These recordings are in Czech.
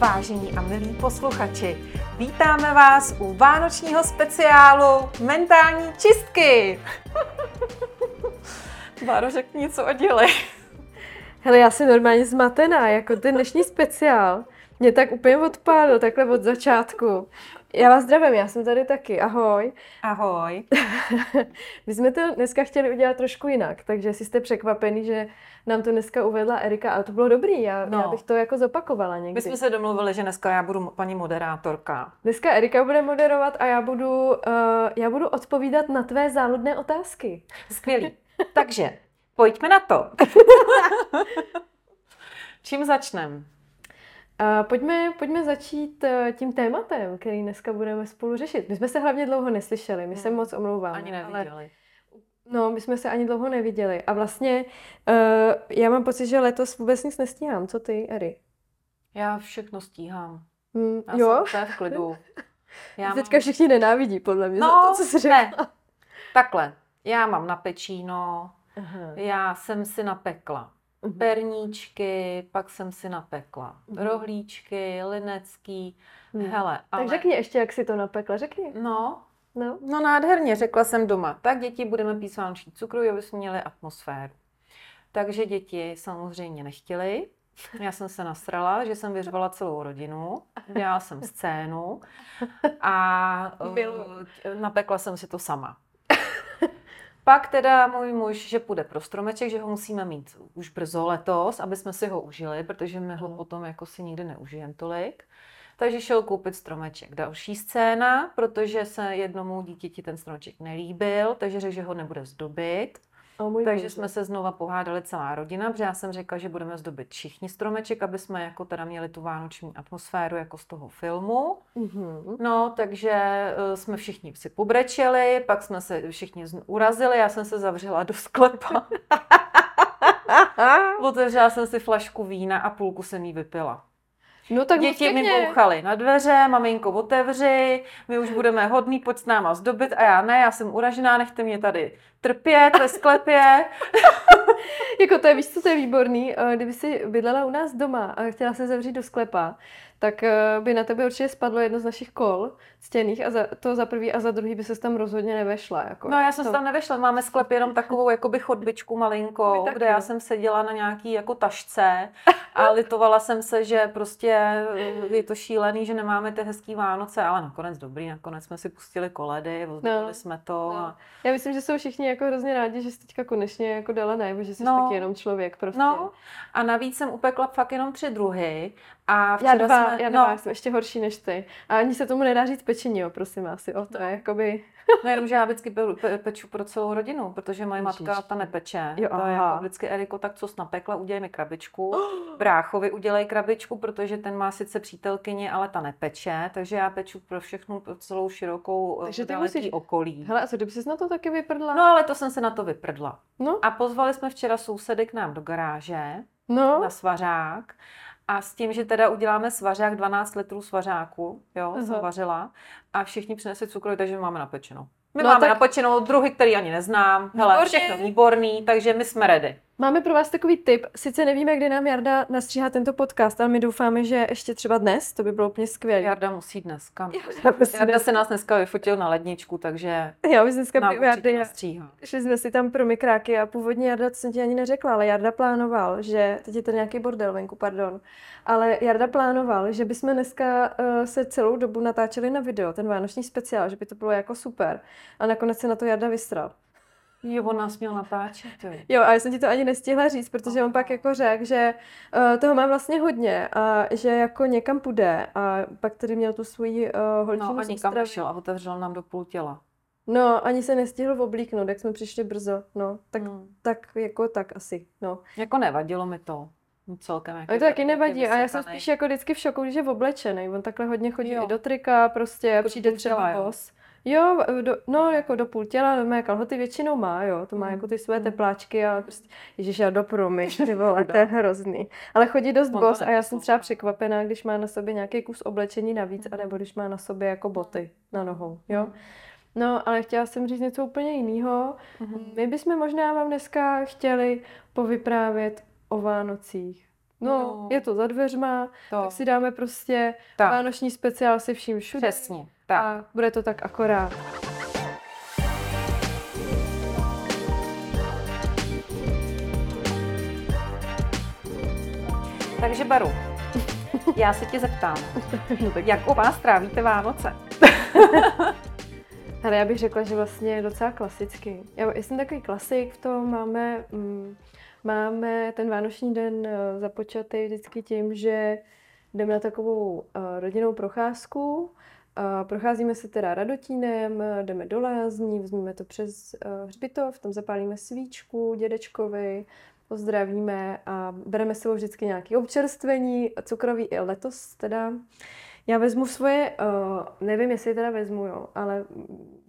Vážení a milí posluchači, vítáme vás u vánočního speciálu Mentální čistky. Váro, řekni něco o děli. Hele, já jsem normálně zmatená, jako ten dnešní speciál mě tak úplně odpálil, takhle od začátku. Já vás zdravím, já jsem tady taky, ahoj. Ahoj. My jsme to dneska chtěli udělat trošku jinak, takže jestli jste překvapený, že nám to dneska uvedla Erika, ale to bylo dobrý, já, no. já bych to jako zopakovala někdy. My jsme se domluvili, že dneska já budu paní moderátorka. Dneska Erika bude moderovat a já budu, uh, já budu odpovídat na tvé záludné otázky. Skvělý. Takže, pojďme na to. Čím začneme? A pojďme, pojďme začít eh, tím tématem, který dneska budeme spolu řešit. My jsme se hlavně dlouho neslyšeli, my se hmm. moc omlouváme. Ani neviděli. Ale, no, my jsme se ani dlouho neviděli. A vlastně uh, já mám pocit, že letos vůbec nic nestíhám. Co ty, Eri? Já všechno stíhám. Mm, já jo? jsem v klidu. Já Teďka mám... všichni nenávidí, podle mě, no, za to, co jsi řekla. Ne. Takhle, já mám na pečíno, Aha. já jsem si napekla Mhm. perníčky, pak jsem si napekla mm. rohlíčky, linecký, mm. hele. Ale... Tak řekni ještě, jak si to napekla, řekni. No, no, no nádherně, řekla jsem doma. Tak děti budeme pít vánoční cukru, aby jsme měli atmosféru. Takže děti samozřejmě nechtěli. Já jsem se nasrala, že jsem vyřvala celou rodinu, dělala jsem scénu a napekla jsem si to sama. Pak teda můj muž, že půjde pro stromeček, že ho musíme mít už brzo letos, aby jsme si ho užili, protože my ho mm. potom jako si nikdy neužijeme tolik. Takže šel koupit stromeček. Další scéna, protože se jednomu dítěti ten stromeček nelíbil, takže řekl, že ho nebude zdobit. Oh, Takže bože. jsme se znova pohádali celá rodina, protože já jsem řekla, že budeme zdobit všichni stromeček, aby jsme jako teda měli tu vánoční atmosféru jako z toho filmu. Mm-hmm. No, takže uh, jsme všichni si pobrečeli, pak jsme se všichni urazili, já jsem se zavřela do sklepa. Otevřela jsem si flašku vína a půlku jsem jí vypila. No tak Děti mi bouchaly na dveře, maminko otevři, my už budeme hodný, pojď s náma zdobit a já ne, já jsem uražená, nechte mě tady trpět ve sklepě. jako to je, víš co, to je výborný, eh, kdyby si bydlela u nás doma a chtěla se zavřít do sklepa, tak eh, by na tebe určitě spadlo jedno z našich kol stěných a za, to za prvý a za druhý by se tam rozhodně nevešla. Jako. No já jsem to. se tam nevešla, máme sklep jenom takovou jakoby chodbičku malinkou, kde já jsem seděla na nějaký jako tašce a litovala jsem se, že prostě eh, je to šílený, že nemáme ty hezký Vánoce, ale nakonec dobrý, nakonec jsme si pustili koledy, ozdobili no. jsme to. No. A... Já myslím, že jsou všichni jako hrozně rádi, že jsi teďka konečně jako dala najevo, že jsi no. taky jenom člověk prostě. No a navíc jsem upekla fakt jenom tři druhy a já dva, jsme, já dva, no. jsem ještě horší než ty. A ani se tomu nedá říct pečení, jo, prosím vás. Jo. To je jakoby... No jenom, že já vždycky pe, pe, peču pro celou rodinu, protože moje Ježiš. matka ta nepeče. Jo, to je jako vždycky Eriko, tak co napekla, udělej mi krabičku. Bráchovi udělej krabičku, protože ten má sice přítelkyně, ale ta nepeče, takže já peču pro všechnu, pro celou širokou takže ty musíš... okolí. Hele, a co kdyby jsi na to taky vyprdla? No ale to jsem se na to vyprdla. No. A pozvali jsme včera sousedy k nám do garáže no. na svařák. A s tím, že teda uděláme svařák, 12 litrů svařáku, jo, uh-huh. jsem vařila, a všichni přinesli cukroví, takže máme napečeno. My no, máme tak... napečenou druhy, který ani neznám. Hele, všechno výborný, takže my jsme ready. Máme pro vás takový tip. Sice nevíme, kdy nám Jarda nastříhá tento podcast, ale my doufáme, že ještě třeba dnes, to by bylo úplně skvělé. Jarda musí dneska. Jarda, Jarda se nás dneska vyfotil na ledničku, takže Já už dneska nám Jardy, nastříhá. Šli jsme si tam pro mikráky a původně Jarda, to jsem ti ani neřekla, ale Jarda plánoval, že, teď je to nějaký bordel venku, pardon, ale Jarda plánoval, že bychom dneska uh, se celou dobu natáčeli na video, ten vánoční speciál, že by to bylo jako super. A nakonec se na to Jarda vystral. Jo, on nás měl natáčet. Jo, a já jsem ti to ani nestihla říct, protože on pak jako řekl, že uh, toho má vlastně hodně a že jako někam půjde a pak tedy měl tu svoji uh, holčinu No a nikam nešel a otevřel nám do půl těla. No, ani se nestihl oblíknout, jak jsme přišli brzo, no, tak, hmm. tak jako tak asi, no. Jako nevadilo mi to celkem. Jak to taky nevadí a já jsem spíš jako vždycky v šoku, když je oblečený. On takhle hodně chodí jo. i do trika, prostě jako přijde třeba bos. Jo, do, no jako do půl těla, mé kalhoty většinou má, jo, to má mm. jako ty své tepláčky a prostě, ježiš, já do promy, ty vole, to je hrozný. Ale chodí dost bos a já jsem třeba překvapená, když má na sobě nějaký kus oblečení navíc, mm. anebo když má na sobě jako boty na nohou, jo. Mm. No, ale chtěla jsem říct něco úplně jiného. Mm-hmm. My bychom možná vám dneska chtěli povyprávět o Vánocích. No, no, je to za dveřma, to. tak si dáme prostě tak. vánoční speciál se vším všude. Přesně, tak. A bude to tak akorát. Takže Baru, já se tě zeptám, no jak u vás trávíte Vánoce? Ale já bych řekla, že vlastně docela klasicky. Já, jsem takový klasik v tom, máme, mm, máme ten vánoční den uh, započatý vždycky tím, že jdeme na takovou uh, rodinnou procházku. Uh, procházíme se teda radotínem, jdeme do lázní, vezmeme to přes uh, hřbitov, tam zapálíme svíčku dědečkovi, pozdravíme a bereme sebou vždycky nějaké občerstvení, cukroví i letos teda. Já vezmu svoje, uh, nevím, jestli teda vezmu, jo, ale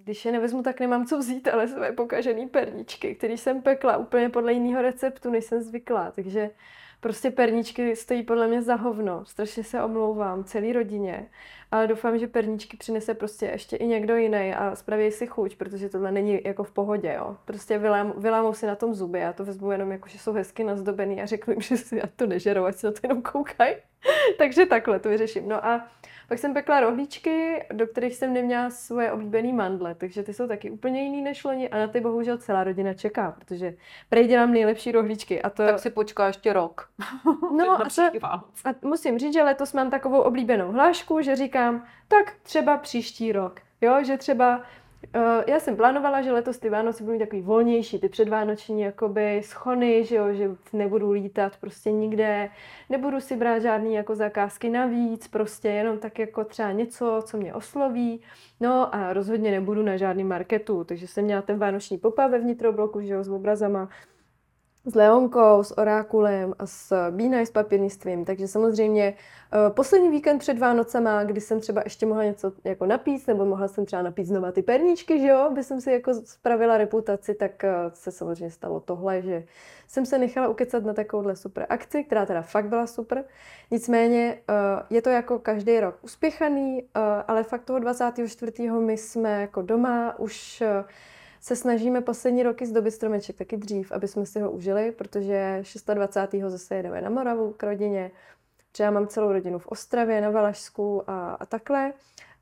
když je nevezmu, tak nemám co vzít, ale své pokažené perničky, které jsem pekla úplně podle jiného receptu, než jsem zvyklá. Takže prostě perničky stojí podle mě za hovno. Strašně se omlouvám celé rodině, ale doufám, že perničky přinese prostě ještě i někdo jiný a spraví si chuť, protože tohle není jako v pohodě, jo. Prostě vylám, vylámou si na tom zuby, já to vezmu jenom jako, že jsou hezky nazdobený a řeknu jim, že si já to nežerou, ať se na to jenom koukají. Takže takhle to vyřeším. No a pak jsem pekla rohlíčky, do kterých jsem neměla svoje oblíbené mandle, takže ty jsou taky úplně jiný než loni a na ty bohužel celá rodina čeká, protože prej dělám nejlepší rohlíčky. A to... Tak si počká ještě rok. No a, to, a musím říct, že letos mám takovou oblíbenou hlášku, že říkám, tak třeba příští rok. Jo, že třeba já jsem plánovala, že letos ty Vánoce budou takový volnější, ty předvánoční jakoby schony, že jo, že nebudu lítat prostě nikde, nebudu si brát žádný jako zakázky navíc, prostě jenom tak jako třeba něco, co mě osloví, no a rozhodně nebudu na žádný marketu, takže jsem měla ten vánoční popa ve vnitrobloku, že jo, s obrazama, s Leonkou, s Orákulem a s Bína s papírnictvím. Takže samozřejmě uh, poslední víkend před Vánocema, kdy jsem třeba ještě mohla něco jako napít, nebo mohla jsem třeba napít znova ty perníčky, že jo, by jsem si jako spravila reputaci, tak uh, se samozřejmě stalo tohle, že jsem se nechala ukecat na takovouhle super akci, která teda fakt byla super. Nicméně uh, je to jako každý rok uspěchaný, ale fakt toho 24. my jsme jako doma už se snažíme poslední roky zdobit stromeček taky dřív, aby jsme si ho užili, protože 26. zase jedeme na Moravu k rodině. Třeba mám celou rodinu v Ostravě, na Valašsku a, a takhle.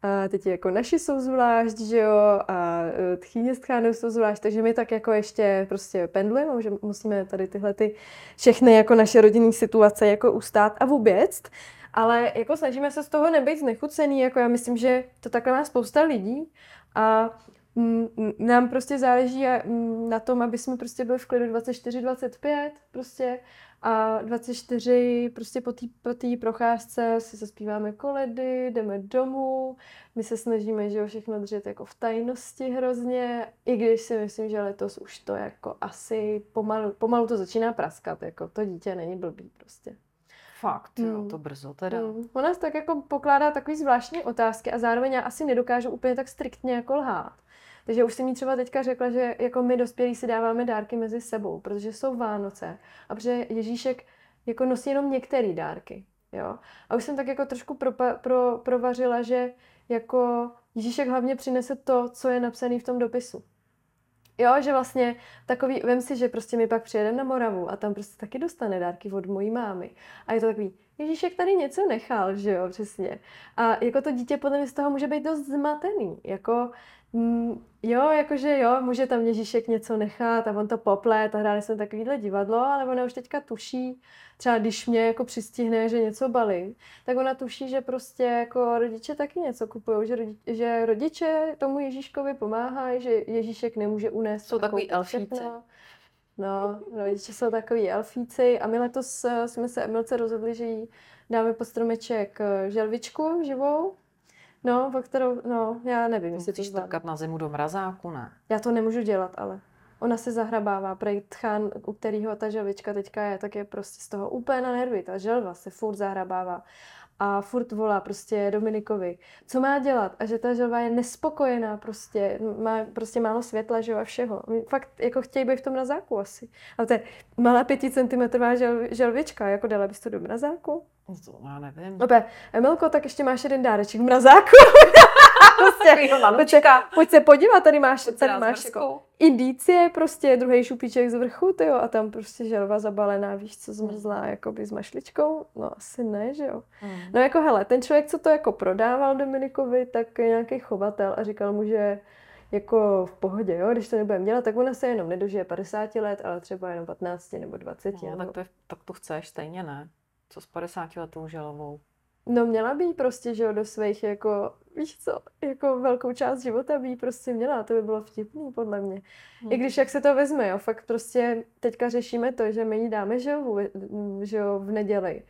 A teď jako naši jsou zvlášť, že jo, a e, tchýně s jsou zvlášť, takže my tak jako ještě prostě pendlujeme, že musíme tady tyhle ty všechny jako naše rodinné situace jako ustát a vůbec. Ale jako snažíme se z toho nebejt znechucený, jako já myslím, že to takhle má spousta lidí a nám prostě záleží na tom, aby jsme prostě byli v klidu 24-25 prostě a 24 prostě po té po tý procházce si zaspíváme koledy, jdeme domů, my se snažíme, že jo, všechno držet jako v tajnosti hrozně, i když si myslím, že letos už to jako asi pomalu, pomalu to začíná praskat, jako to dítě není blbý prostě. Fakt, jo, hmm. to brzo teda. Hmm. Ona tak jako pokládá takový zvláštní otázky a zároveň já asi nedokážu úplně tak striktně jako lhát. Takže už jsem mi třeba teďka řekla, že jako my dospělí si dáváme dárky mezi sebou, protože jsou Vánoce a protože Ježíšek jako nosí jenom některé dárky. Jo? A už jsem tak jako trošku pro, pro, provařila, že jako Ježíšek hlavně přinese to, co je napsané v tom dopisu. Jo, že vlastně takový, vem si, že prostě mi pak přijedeme na Moravu a tam prostě taky dostane dárky od mojí mámy. A je to takový, Ježíšek tady něco nechal, že jo, přesně. A jako to dítě podle mě z toho může být dost zmatený. Jako Mm, jo, jakože jo, může tam Ježíšek něco nechat a on to poplet a hráli jsme takovýhle divadlo, ale ona už teďka tuší, třeba když mě jako přistihne, že něco balí, tak ona tuší, že prostě jako rodiče taky něco kupují, že, rodiče, že rodiče tomu Ježíškovi pomáhají, že Ježíšek nemůže unést. Jsou takový elfíci. No, rodiče jsou takový elfíci a my letos eh, jsme se Emilce rozhodli, že jí dáme pod stromeček eh, želvičku živou, No, po kterou, no, já nevím, jestli to strkat na zimu do mrazáku, ne? Já to nemůžu dělat, ale ona se zahrabává. Prej tchán, u kterého ta želvička teďka je, tak je prostě z toho úplně na nervy. Ta želva se furt zahrabává a furt volá prostě Dominikovi, co má dělat a že ta želva je nespokojená prostě, má prostě málo světla, že jo, a všeho. Fakt jako chtějí být v tom mrazáku asi. Ale to je malá pěticentimetrová žel, želvička, jako dala bys to do mrazáku? To já nevím. Ope, Emilko, tak ještě máš jeden dáreček v mrazáku. prostě, pojď, se, pojď se podívat, tady máš, tady máš jako indicie, prostě druhý šupíček z vrchu, tyjo, a tam prostě želva zabalená, víš co, zmrzlá, hmm. jakoby s mašličkou, no asi ne, že jo. Hmm. No jako hele, ten člověk, co to jako prodával Dominikovi, tak je nějaký chovatel a říkal mu, že jako v pohodě, jo, když to nebudeme dělat, tak ona se jenom nedožije 50 let, ale třeba jenom 15 nebo 20. No, nebo... tak, to je, tak to chceš stejně, ne? Co s 50 letou želovou? No měla by prostě, že jo, do svých jako, víš co, jako velkou část života by prostě měla, to by bylo vtipný podle mě. Hmm. I když jak se to vezme, jo, fakt prostě teďka řešíme to, že my jí dáme, že jo, v, že jo, v neděli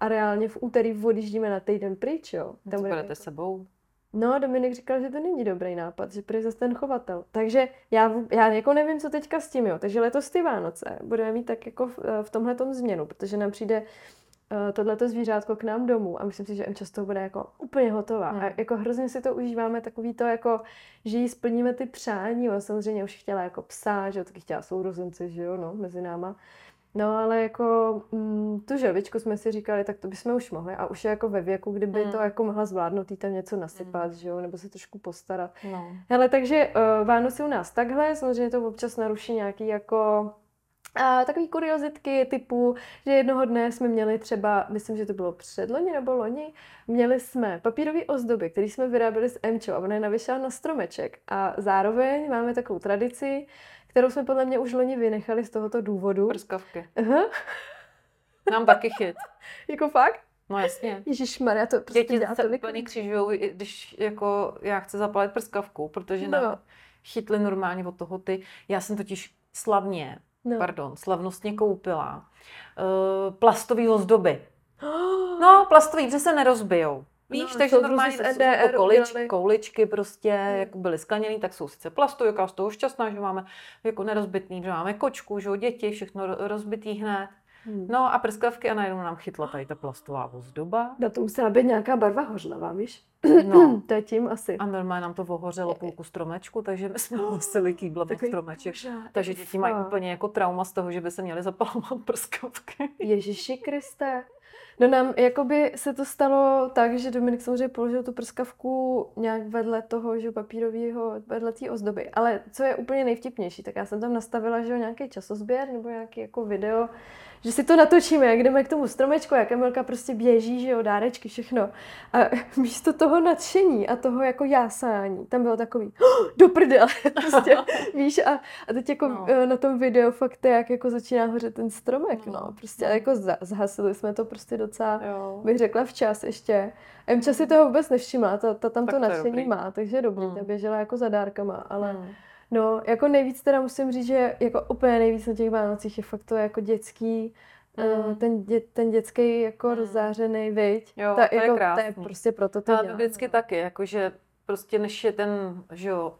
a reálně v úterý odjíždíme na týden pryč, jo. Tam budete jako... sebou? No, Dominik říkal, že to není dobrý nápad, že prý zase ten chovatel. Takže já, já jako nevím, co teďka s tím, jo. Takže letos ty Vánoce budeme mít tak jako v, v tomhle změnu, protože nám přijde tohleto zvířátko k nám domů a myslím si, že Emča z toho bude jako úplně hotová. Hmm. A jako hrozně si to užíváme, takový to jako, že jí splníme ty přání. On samozřejmě už chtěla jako psa, že jo, taky chtěla sourozence, že jo, no, mezi náma. No ale jako mm, tu želvičku jsme si říkali, tak to bychom už mohli a už je jako ve věku, kdyby mm. to jako mohla zvládnout, jí tam něco nasypat, mm. že jo, nebo se trošku postarat. No. Hele, takže uh, Vánoce u nás takhle, samozřejmě to občas naruší nějaký jako a takový kuriozitky typu, že jednoho dne jsme měli třeba, myslím, že to bylo předloni nebo loni, měli jsme papírové ozdoby, které jsme vyráběli s Emčou a ona je navěšala na stromeček. A zároveň máme takovou tradici, kterou jsme podle mě už loni vynechali z tohoto důvodu. Prskavky. Aha. Nám taky chyt. jako fakt? No jasně. Ježíš Maria, to prostě Děti se úplně křižují, když jako já chci zapalit prskavku, protože no. nám chytli normálně od toho ty, já jsem totiž slavně, no. pardon, slavnostně koupila uh, plastový ozdoby. No, plastový, protože se nerozbijou. Víš, no, takže normálně to jako količ, kouličky prostě, hmm. jako byly skleněný, tak jsou sice plastové, jaká z toho šťastná, že máme jako nerozbitný, že máme kočku, že děti, všechno rozbitý hned. Hmm. No a prskavky a najednou nám chytla tady ta plastová ozdoba. Na to musela být nějaká barva hořlavá, víš? No. to je tím asi. A normálně nám to ohořelo půlku stromečku, takže my jsme museli kýblat stromeček. Takže děti mají úplně jako trauma z toho, že by se měly zapalovat prskavky. Ježiši Kriste. No nám jakoby se to stalo tak, že Dominik samozřejmě položil tu prskavku nějak vedle toho, že papírového, vedle té ozdoby. Ale co je úplně nejvtipnější, tak já jsem tam nastavila, že nějaký časozběr nebo nějaký jako video, že si to natočíme, jak jdeme k tomu stromečku, jak Emilka prostě běží, že jo, dárečky, všechno. A místo toho nadšení a toho jako jásání, tam bylo takový, oh, do prdele, prostě, víš, a, a teď jako no. Eh, na tom videu fakt je, jak jako začíná hořet ten stromek, no, no prostě no. jako zhasili jsme to prostě docela, jo. bych řekla včas ještě. Emča si toho vůbec nevšimla, ta, ta tam tak to nadšení má, takže dobrý, mm. ta běžela jako za dárkama, ale... Mm. No, jako nejvíc teda musím říct, že jako úplně nejvíc na těch Vánocích je fakt to jako dětský, mm. ten, dě, ten dětský jako mm. rozzářený, viď? Jo, Ta, to jako, je krásný. To je prostě proto to dělám. vždycky taky, jakože prostě než je ten, že jo,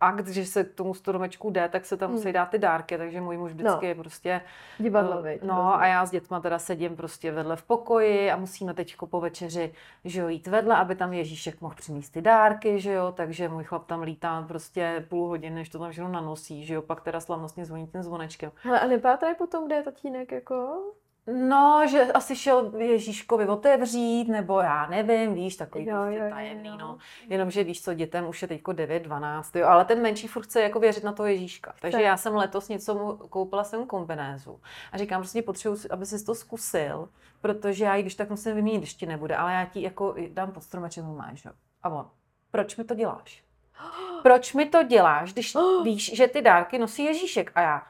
akt, že se k tomu stromečku jde, tak se tam musí hmm. dát ty dárky, takže můj muž vždycky no. je prostě... Divadlo, uh, No a já s dětma teda sedím prostě vedle v pokoji a musíme teď po večeři, že jo, jít vedle, aby tam Ježíšek mohl přinést ty dárky, že jo, takže můj chlap tam lítá prostě půl hodiny, než to tam všechno nanosí, že jo, pak teda slavnostně zvoní tím zvonečkem. Ale a nepátrají potom, kde je tatínek, jako? No, že asi šel Ježíškovi otevřít, nebo já nevím, víš, takový jo, prostě jo, tajemný, jo. no. Jenomže víš co, dětem už je teďko 9, 12, jo, ale ten menší furt chce jako věřit na toho Ježíška. Takže tak. já jsem letos něco mu, koupila jsem kombinézu a říkám, prostě potřebuji, aby jsi to zkusil, protože já i když tak musím vyměnit, když ti nebude, ale já ti jako dám pod stromeček, máš, jo. A on, proč mi to děláš? Proč mi to děláš, když víš, že ty dárky nosí Ježíšek? A já,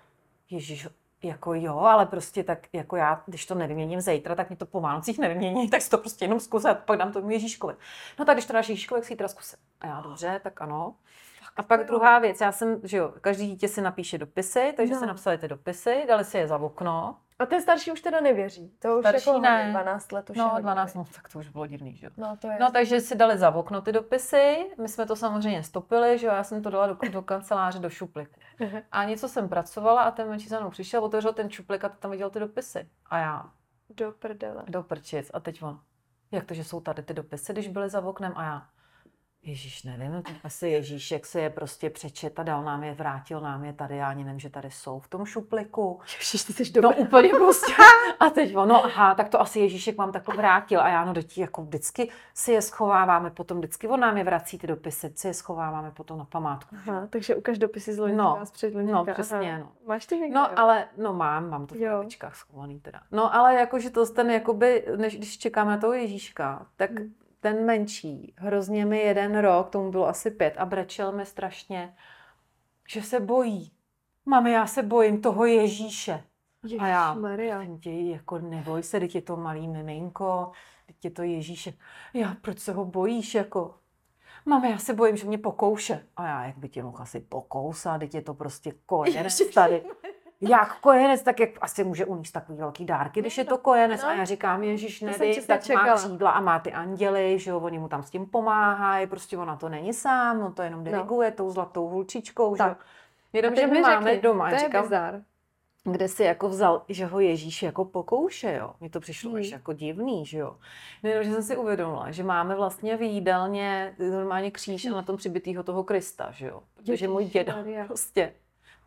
Ježíš, jako jo, ale prostě tak jako já, když to nevyměním zítra, tak mi to po Vánocích nevymění, tak si to prostě jenom zkusit, pak dám to Ježíškovi. No tak když to dáš Ježíškovi, tak si teda zkusit. A já dobře, tak ano. A pak druhá věc, já jsem, že jo, každý dítě si napíše dopisy, takže no. se napsali ty dopisy, dali si je za okno. A ten starší už teda nevěří. To už starší jako ne. 12 let už No, 12, no, tak to už bylo divný, že jo. No, to je no, takže si dali za okno ty dopisy, my jsme to samozřejmě stopili, že jo, já jsem to dala do, do kanceláře, do šupliku. A něco jsem pracovala a ten menší za mnou přišel, otevřel ten šuplik a tam viděl ty dopisy. A já. Do prdele. Do prčic. A teď on, jak to, že jsou tady ty dopisy, když byly za oknem? A já, Ježíš, nevím, asi Ježíšek se je prostě přečet a dal nám je, vrátil nám je tady, já ani nevím, že tady jsou v tom šupliku. Ježíš, ty jsi dobrý. No úplně prostě. A teď ono, aha, tak to asi Ježíšek vám takto vrátil a já no děti jako vždycky si je schováváme, potom vždycky on nám je vrací ty dopisy, si je schováváme potom na památku. Aha, takže ukaž dopisy z loňka, no, z předloňka. No, přesně, aha. no. Máš ty někde? No, jo? ale, no mám, mám to v krabičkách schovaný teda. No, ale jakože to ten jakoby, než když čekáme na toho Ježíška, tak hmm ten menší, hrozně mi jeden rok, tomu bylo asi pět, a brečel mi strašně, že se bojí. Mami, já se bojím toho Ježíše. Ježiš, a já, Maria. Děj, jako neboj se, teď je to malý miminko, teď je to Ježíše. Já, proč se ho bojíš, jako? Mami, já se bojím, že mě pokouše. A já, jak by tě mohl asi pokousat, teď je to prostě kojenec tady jak kojenec, tak jak asi může uníst takový velký dárky, když je to kojenec. No. A já říkám, Ježíš, nevím, tak čekala. má křídla a má ty anděly, že jo, oni mu tam s tím pomáhají, prostě ona to není sám, no to jenom no. diriguje no. tou zlatou hulčičkou, že jo. Jenom, že my máme řekli, doma. To je říkám, bizar. kde si jako vzal, že ho Ježíš jako pokouše, jo. Mně to přišlo hmm. až jako divný, že jo. Jenom, že jsem si uvědomila, že máme vlastně v jídelně normálně kříž a na tom přibitýho toho Krista, že jo. Protože můj děda prostě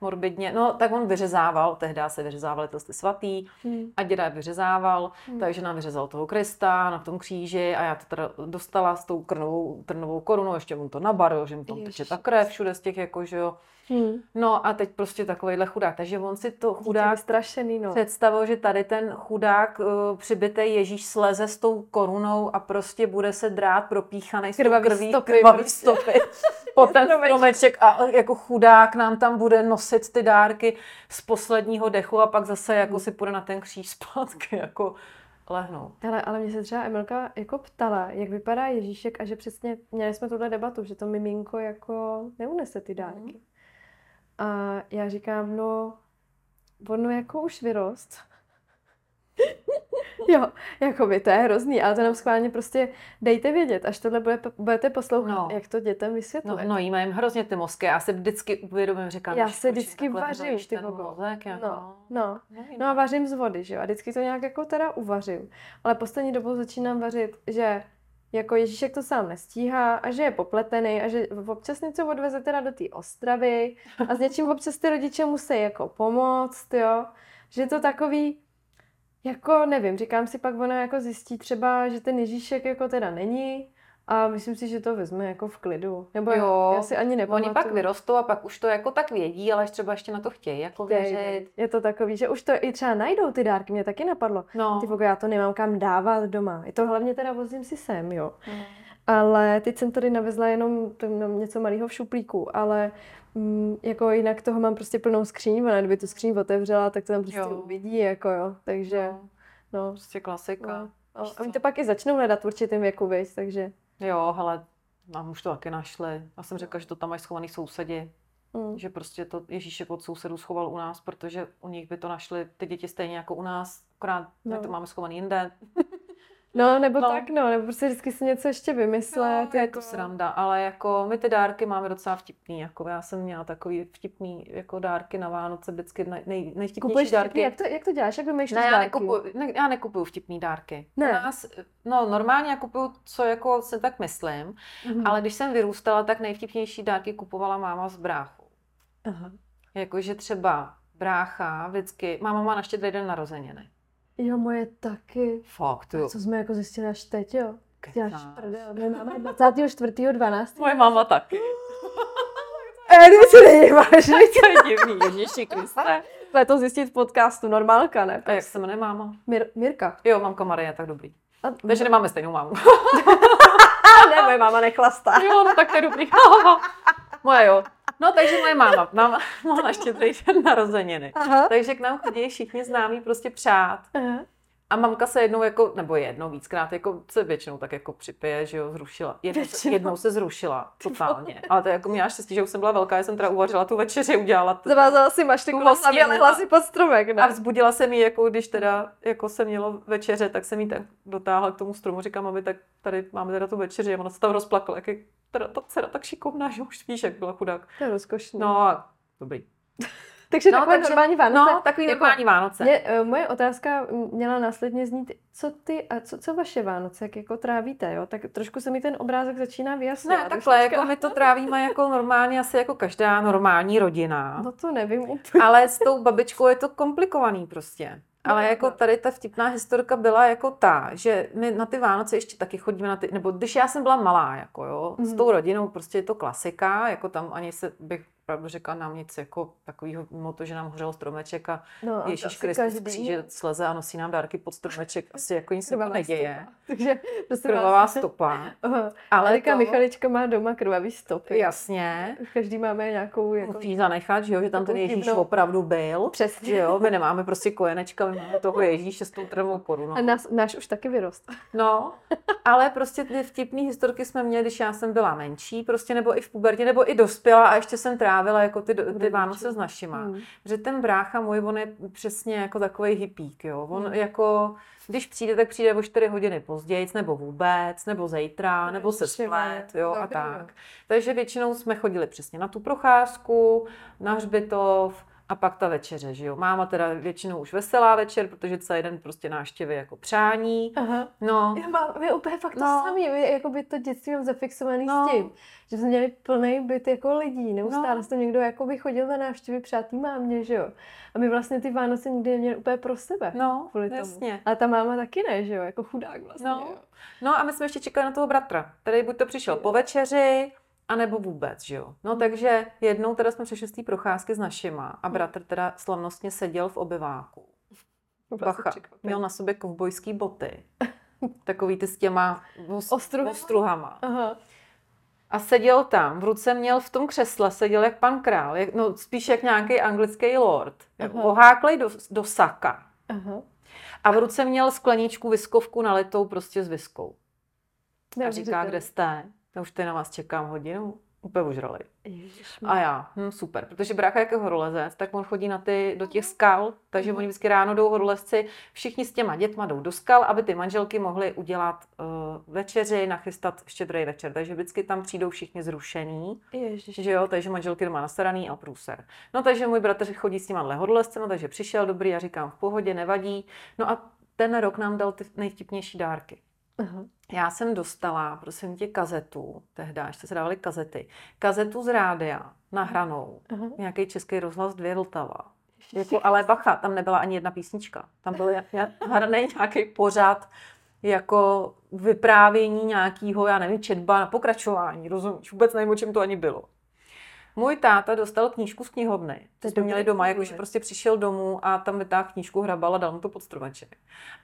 morbidně. No, tak on vyřezával, tehdy se vyřezávali tosty svatý hmm. a děda je vyřezával, hmm. takže nám vyřezal toho Krista na tom kříži a já to teda dostala s tou krnovou, trnovou korunou, ještě mu to nabaril, že mu tam teče ta krev všude z těch, jako, že jo. Hmm. No a teď prostě takovýhle chudák. Takže on si to chudák strašený, no. představil, že tady ten chudák uh, přibitý Ježíš sleze s tou korunou a prostě bude se drát propíchaný s krvavý krví, stopy, krvavý stopy po ten stromeček a jako chudák nám tam bude nosit ty dárky z posledního dechu a pak zase jako hmm. si půjde na ten kříž zpátky, jako lehnout. Ale, ale mě se třeba Emilka jako ptala, jak vypadá Ježíšek a že přesně měli jsme tuhle debatu, že to miminko jako neunese ty dárky. Mm. A já říkám, no, ono jako už vyrost. jo, jako by to je hrozný, ale to nám schválně prostě dejte vědět, až tohle bude, budete poslouchat, no. jak to dětem vysvětluje. No, no jí jim hrozně ty mozky, já se vždycky uvědomím, říkám, já se vždycky vařím ty mozek, jako. no, no, no a vařím z vody, že jo, a vždycky to nějak jako teda uvařím, ale poslední dobou začínám vařit, že jako Ježíšek to sám nestíhá a že je popletený a že občas něco odveze teda do té ostravy a s něčím občas ty rodiče musí jako pomoct, jo. Že to takový, jako nevím, říkám si pak ona jako zjistí třeba, že ten Ježíšek jako teda není a myslím si, že to vezme jako v klidu. Nebo jo, já si ani nepamatuju. Oni pak vyrostou a pak už to jako tak vědí, ale třeba ještě na to chtějí jako věřit. Je to takový, že už to i třeba najdou ty dárky, mě taky napadlo. No. Ty já to nemám kam dávat doma. Je to hlavně teda vozím si sem, jo. Mm. Ale teď jsem tady navezla jenom něco malého v šuplíku, ale mm, jako jinak toho mám prostě plnou skříň, ona kdyby tu skříň otevřela, tak to tam prostě jo. uvidí, jako jo. Takže, no. no. Prostě klasika. No. A oni to pak i začnou hledat v určitém věku, víc, takže... Jo, hele, nám už to taky našli. Já jsem řekla, že to tam mají schovaný sousedi. Mm. Že prostě to Ježíšek od sousedů schoval u nás, protože u nich by to našli ty děti stejně jako u nás, akorát no. my to máme schovaný jinde. No, nebo no. tak, no, nebo prostě vždycky si něco ještě vymyslet. No, jako... to sranda, ale jako my ty dárky máme docela vtipný, jako já jsem měla takový vtipný jako dárky na Vánoce, vždycky nej, nej, nejvtipnější Kupuješ dárky. Vtipný? Jak to, jak to děláš, jak vymýšlíš ne, já dárky? Nekupuju, ne, já nekupuju vtipný dárky. Ne. U nás, no normálně já kupuju, co jako se tak myslím, mm-hmm. ale když jsem vyrůstala, tak nejvtipnější dárky kupovala máma z bráchu. Aha. Jakože třeba brácha vždycky, máma má na štědrý den narozeniny. Jo, moje taky. Fakt, jo. A co jsme jako zjistili až teď, jo? Děláš prdel. My máme 24.12. Moje máma taky. E, ty si nejímáš, to je divný, Ježíši Kriste. to zjistit v podcastu, normálka, ne? A jak se jmenuje máma? Mir- Mirka. Jo, mamka Marie, tak dobrý. A... Takže nemáme stejnou mámu. ne, moje máma nechlastá. jo, no tak to je dobrý. Moje jo. No, takže moje máma, máma má na štědrý den narozeniny. Aha. Takže k nám chodí všichni známí prostě přát. Aha. A mamka se jednou jako, nebo jednou víckrát, jako se většinou tak jako připije, že jo, zrušila. Jednou, se, jednou se zrušila, totálně. Ale to jako měla štěstí, že už jsem byla velká, já jsem teda uvařila tu večeři, udělala t- Zavázala si maštiku na hlavě, lehla si pod stromek, ne? A vzbudila se mi, jako když teda, jako se mělo večeře, tak jsem jí tak dotáhla k tomu stromu, říkám, mami, tak tady máme teda tu večeři a ona se tam rozplakala, jak je teda ta dcera tak šikovná, že už víš, jak byla chudák. To je rozkošný. No, dobrý. takže no, takové takže, normální Vánoce. No, takový jako, normální Vánoce. Mě, uh, moje otázka měla následně znít, co ty a co, co vaše Vánoce, jak jako trávíte, jo? Tak trošku se mi ten obrázek začíná vyjasnit. Ne, takhle, jako my to trávíme jako normálně, asi jako každá normální rodina. No to nevím úplně. Ale s tou babičkou je to komplikovaný prostě. Ale jako tady ta vtipná historka byla jako ta, že my na ty Vánoce ještě taky chodíme na ty, nebo když já jsem byla malá, jako jo, mm. s mhm. tou rodinou prostě je to klasika, jako tam ani se bych pravdu řekla nám nic jako takového, mimo to, že nám hořel stromeček a no, Ježíš Kristus kříže sleze a nosí nám dárky pod stromeček, asi jako nic se neděje. Takže prostě krvavá stopa. Ale Erika to... Michalička má doma krvavý stopy. Jasně. Každý máme nějakou... Jako... Musí zanechat, že, jo, že tam ten Ježíš divnou... opravdu byl. Přesně. Že jo, my nemáme prostě kojenečka, my máme toho Ježíše s tou trvou poru. No. A nás, náš už taky vyrost. No, ale prostě ty vtipné historky jsme měli, když já jsem byla menší, prostě nebo i v pubertě, nebo i dospěla a ještě jsem trávila trávila jako ty, ty Vánoce s našima. Hmm. Že ten brácha můj, on je přesně jako takový hippík, jo. On hmm. jako, když přijde, tak přijde o 4 hodiny později, nebo vůbec, nebo zítra, nebo se splet, jo, a tak. Takže většinou jsme chodili přesně na tu procházku, na hřbitov, a pak ta večeře, že jo. Máma teda většinou už veselá večer, protože celý den prostě náštěvy jako přání. Aha. No. Já mám, my úplně fakt no. to samý, my jako by to dětství mám zafixovaný no. s tím, že jsme měli plný byt jako lidí, neustále no. to někdo jako by chodil na návštěvy přátý mámě, že jo. A my vlastně ty Vánoce nikdy neměli úplně pro sebe. No, kvůli jasně. Tomu. A ta máma taky ne, že jo, jako chudák vlastně. No. Jo. no a my jsme ještě čekali na toho bratra, který buď to přišel po večeři, a nebo vůbec, že jo. No takže jednou teda jsme přešli z té procházky s našima a hm. bratr teda slavnostně seděl v obyváku. Bacha, měl na sobě kovbojský boty. Takový ty s těma Ostruhama. ostruhama. Aha. A seděl tam, v ruce měl v tom křesle, seděl jak pan král, jak, no spíš jak nějaký anglický lord. Oháklej do, do saka. Aha. A v ruce měl skleničku viskovku nalitou prostě s viskou. A říká, kde jste? Já už tady na vás čekám hodinu. Úplně ožrali. A já, hm, super, protože brácha jako horolezec, tak on chodí na ty, do těch skal, takže mm. oni vždycky ráno jdou horolezci, všichni s těma dětma jdou do skal, aby ty manželky mohly udělat uh, večeři, nachystat štědrý večer, takže vždycky tam přijdou všichni zrušený, Ježiš. že jo, takže manželky doma nastaraný a průser. No takže můj bratr chodí s těma horolezcem, takže přišel dobrý, já říkám v pohodě, nevadí. No a ten rok nám dal ty nejvtipnější dárky. Uh-huh. Já jsem dostala, prosím tě, kazetu, tehdy ještě se dávaly kazety, kazetu z rádia nahranou, uh-huh. nějaký český rozhlas dvě Vltava. Jako, ale bacha, tam nebyla ani jedna písnička. Tam byl hraný nějaký pořád jako vyprávění nějakého, já nevím, četba na pokračování, rozumíš? Vůbec nevím, o čem to ani bylo. Můj táta dostal knížku z knihovny. To jsme měli doma, jakože prostě přišel domů a tam vytáhl knížku, hrabal a dal mu to pod stromeček.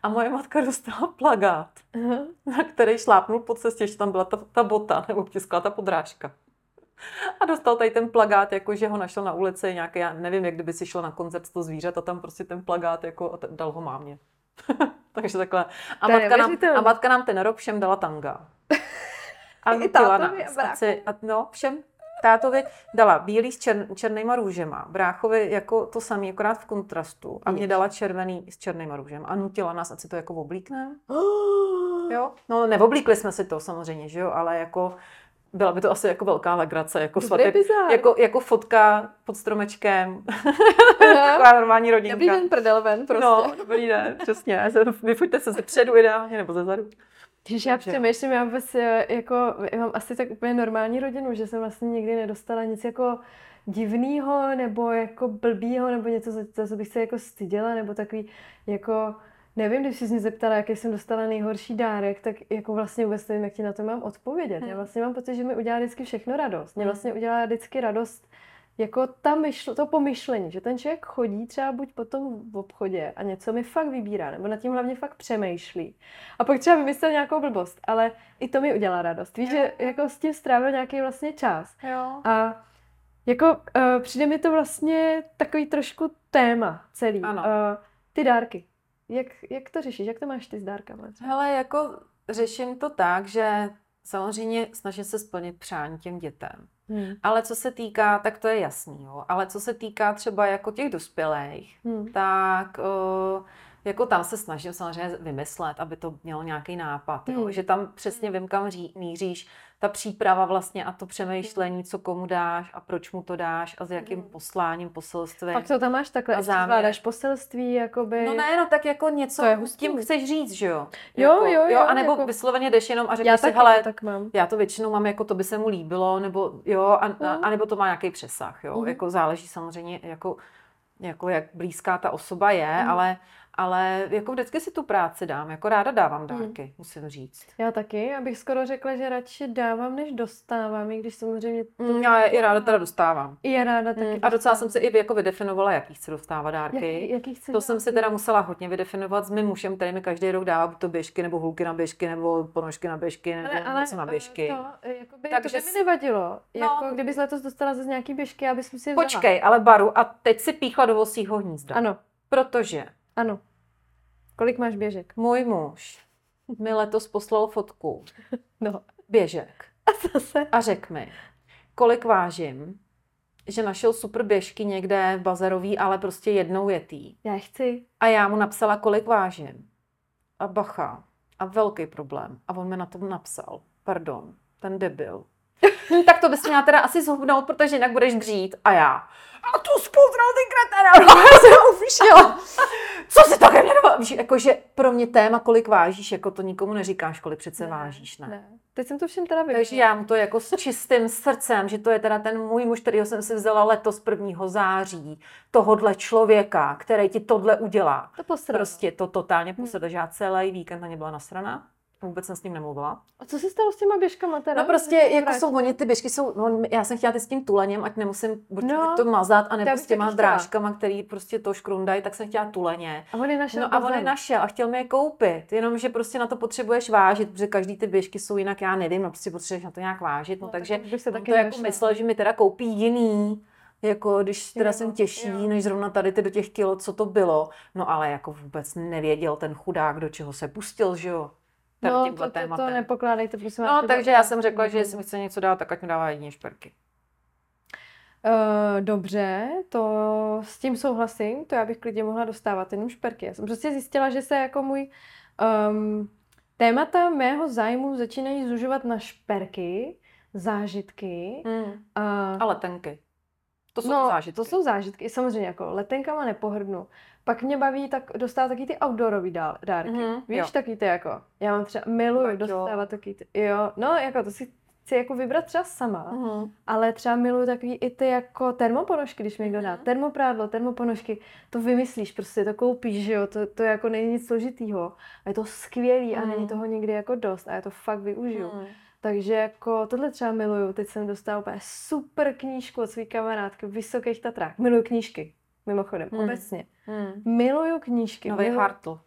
A moje matka dostala plagát, uh-huh. na který šlápnul po cestě, že tam byla ta, ta bota nebo tiskla ta podrážka. A dostal tady ten plagát, jako že ho našel na ulici nějaký, já nevím, jak kdyby si šel na koncert to zvířat a tam prostě ten plagát jako a dal ho mámě. Takže takhle. A matka, nám, a matka nám ten rok všem dala tanga. A nutila nás. A, no, všem tátovi dala bílý s čer, černýma růžema, bráchovi jako to samý, akorát v kontrastu a mě dala červený s černýma růžem a nutila nás, ať si to jako oblíkneme. jo? No neoblíkli jsme si to samozřejmě, že jo, ale jako byla by to asi jako velká legrace, jako, svatek, jako, jako fotka pod stromečkem. Taková normální rodinka. Dobrý den, prdel ven, prostě. No, dobrý den, přesně. Vyfoďte se ze předu ideálně, nebo ze zadu. Když já přemýšlím, já vůbec jako, já mám asi tak úplně normální rodinu, že jsem vlastně nikdy nedostala nic jako divného nebo jako blbýho nebo něco, za co bych se jako styděla nebo takový jako Nevím, když jsi mě zeptala, jaký jsem dostala nejhorší dárek, tak jako vlastně vůbec nevím, jak ti na to mám odpovědět. Já hmm. vlastně mám pocit, že mi udělá vždycky všechno radost. Mě hmm. vlastně udělá vždycky radost jako ta myšl, to pomyšlení, že ten člověk chodí třeba buď po tom v obchodě a něco mi fakt vybírá, nebo nad tím hlavně fakt přemýšlí. A pak třeba vymyslel nějakou blbost, ale i to mi udělá radost. Víš, jo. že jako s tím strávil nějaký vlastně čas. Jo. A jako uh, přijde mi to vlastně takový trošku téma celý. Ano. Uh, ty dárky. Jak, jak to řešíš? Jak to máš ty s dárkama? Hele, jako řeším to tak, že samozřejmě snažím se splnit přání těm dětem. Hmm. Ale co se týká, tak to je jasný, jo. Ale co se týká třeba jako těch dospělých, hmm. tak uh, jako tam se snažím samozřejmě vymyslet, aby to mělo nějaký nápad, jo? Hmm. že tam přesně vím, kam ří, míříš, ta příprava vlastně a to přemýšlení, co komu dáš a proč mu to dáš a s jakým hmm. posláním, poselstvím. Pak to tam máš takhle, a zvládáš poselství, jakoby. No ne, no tak jako něco s tím chceš říct, že jo? Jo, jako, jo, jo. jo a nebo jako... vysloveně jdeš jenom a řekneš si, hele, to tak mám. já to většinou mám, jako to by se mu líbilo, nebo jo, a, a, hmm. a nebo to má nějaký přesah, jo, mm. jako záleží samozřejmě, jako jako jak blízká ta osoba je, mm. ale ale jako vždycky si tu práci dám, jako ráda dávám hmm. dárky, hmm. musím říct. Já taky, abych skoro řekla, že radši dávám, než dostávám, i když samozřejmě... To... Mm, já je i ráda teda dostávám. I já ráda taky mm. A docela jsem si i jako vydefinovala, jaký chci dostávat dárky. Jak, jaký chci to dárky? jsem si teda musela hodně vydefinovat s mým mužem, který mi každý rok dává buď to běžky, nebo hulky na běžky, nebo ponožky na běžky, nebo ale, ale, něco na běžky. To, jakoby, Takže to by mi nevadilo. No, jako, kdybys letos dostala ze nějaký běžky, abys si vzala. Počkej, ale baru, a teď si píchla do vosího hnízda. Ano. Protože ano. Kolik máš běžek? Můj muž mi letos poslal fotku no. běžek. A zase? A řekl mi, kolik vážím, že našel super běžky někde v bazarový, ale prostě jednou jetý. Já chci. A já mu napsala, kolik vážím. A bacha. A velký problém. A on mi na tom napsal, pardon, ten debil. Tak to bys měla teda asi zhubnout, protože jinak budeš dřít. A já. A tu spoznal ty kretena. No, já jsem ufišila. Co si to ke mně Víš, jakože pro mě téma, kolik vážíš, jako to nikomu neříkáš, kolik přece ne, vážíš, ne? ne. Teď jsem to všem teda vypila. Takže já mu to jako s čistým srdcem, že to je teda ten můj muž, kterýho jsem si vzala letos 1. září, tohodle člověka, který ti tohle udělá. To posralo. Prostě to totálně posralo, že já celý víkend na ně byla nasraná. Vůbec jsem s ním nemluvila. A co se stalo s těma běžkama teda? No prostě, jako jsou oni, ty běžky jsou, no, já jsem chtěla ty s tím tuleněm, ať nemusím buď no, to mazat, anebo s těma drážkama, který prostě to škrundají, tak jsem chtěla tuleně. A on je našel. No a on je našel a chtěl mi je koupit, jenomže prostě na to potřebuješ vážit, protože každý ty běžky jsou jinak, já nevím, no prostě potřebuješ na to nějak vážit, no, no takže bych se taky to jako myslel, že mi teda koupí jiný, jako když teda jsem těžší, jo. než zrovna tady ty do těch kilo, co to bylo. No ale jako vůbec nevěděl ten chudák, do čeho se pustil, že jo no, to, to, to nepokládejte, prosím No, takže já jsem řekla, že jestli mi chce něco dát, tak ať mi dává jedině šperky. Uh, dobře, to s tím souhlasím, to já bych klidně mohla dostávat jenom šperky. Já jsem prostě zjistila, že se jako můj um, témata mého zájmu začínají zužovat na šperky, zážitky. Mm. Uh, a letenky. To jsou no, zážitky. To jsou zážitky. Samozřejmě jako letenkama nepohrdnu. Pak mě baví tak dostávat taky ty outdoorové dárky. Mm-hmm, Víš, jo. taky ty jako, já mám třeba, miluju tak dostávat taky ty, jo, no jako to si chci jako vybrat třeba sama, mm-hmm. ale třeba miluju takový i ty jako termoponožky, když mi někdo dá, mm-hmm. termoprádlo, termoponožky, to vymyslíš, prostě to koupíš, že jo, to, to jako není nic složitýho a je to skvělý mm-hmm. a není mhm. toho někdy jako dost a já to fakt využiju. Mm-hmm. Takže jako tohle třeba miluju. Teď jsem dostala úplně super knížku od své kamarádky v Vysokých Tatrách. Miluju knížky, mimochodem, hmm. obecně. Hmm. Miluju knížky. Nový miluju... Hartl.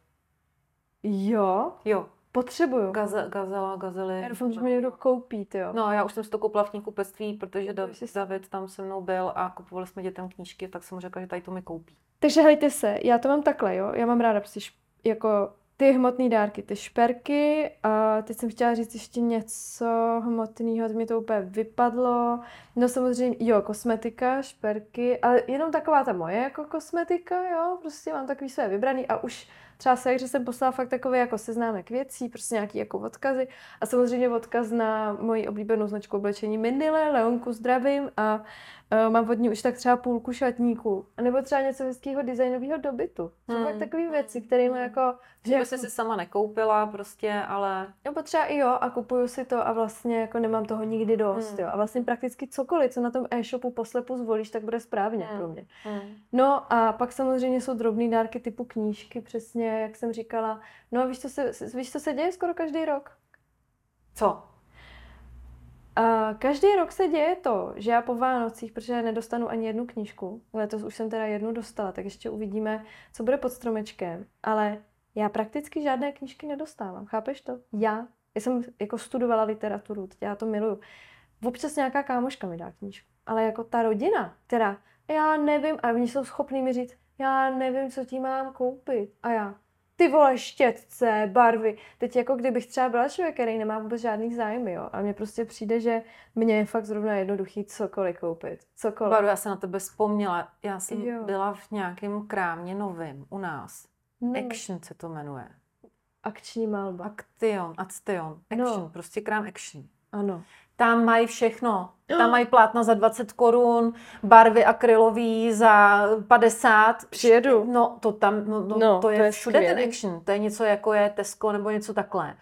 Jo? Jo. Potřebuju. Gaze, gazela, gazely. Já doufám, že mi někdo koupí, jo. No, já už jsem si to koupila v knihkupectví, protože David, David tam se mnou byl a kupovali jsme dětem knížky, tak jsem mu řekla, že tady to mi koupí. Takže hejte se, já to mám takhle, jo. Já mám ráda prostě jako ty hmotné dárky, ty šperky a teď jsem chtěla říct ještě něco hmotného, mi to úplně vypadlo. No samozřejmě, jo, kosmetika, šperky, ale jenom taková ta moje jako kosmetika, jo, prostě mám takový své vybraný a už třeba se, že jsem poslala fakt takové jako seznámek věcí, prostě nějaký jako odkazy a samozřejmě odkaz na moji oblíbenou značku oblečení Mindile, Leonku zdravím a uh, mám od ní už tak třeba půlku šatníků. A nebo třeba něco hezkého designového dobytu. Jsou hmm. fakt takové věci, které hmm. jako... Že jako... si sama nekoupila prostě, ale... Nebo třeba i jo a kupuju si to a vlastně jako nemám toho nikdy dost, hmm. jo. A vlastně prakticky cokoliv, co na tom e-shopu poslepu zvolíš, tak bude správně hmm. pro mě. Hmm. No a pak samozřejmě jsou drobné dárky typu knížky, přesně jak jsem říkala. No a víš, co se, víš, co se děje skoro každý rok? Co? A každý rok se děje to, že já po Vánocích, protože nedostanu ani jednu knížku, letos už jsem teda jednu dostala, tak ještě uvidíme, co bude pod stromečkem, ale já prakticky žádné knížky nedostávám, chápeš to? Já, já jsem jako studovala literaturu, já to miluju. Občas nějaká kámoška mi dá knížku, ale jako ta rodina, která, já nevím, a oni jsou schopní mi říct, já nevím, co ti mám koupit. A já, ty vole štětce, barvy. Teď jako kdybych třeba byla člověk, který nemá vůbec žádný zájmy, jo. A mně prostě přijde, že mě je fakt zrovna jednoduchý cokoliv koupit. Cokoliv. Baru, já jsem na tebe vzpomněla. Já jsem jo. byla v nějakém krámě novým u nás. Ne. Action se to jmenuje. Akční malba. Aktion, Action, Action, no. prostě krám Action. Ano. Tam mají všechno. Tam mají plátna za 20 korun, barvy akrylový za 50. Přijedu. No, to tam, no, no, no to, je to je všude skvělý. ten action. To je něco jako je Tesco nebo něco takhle.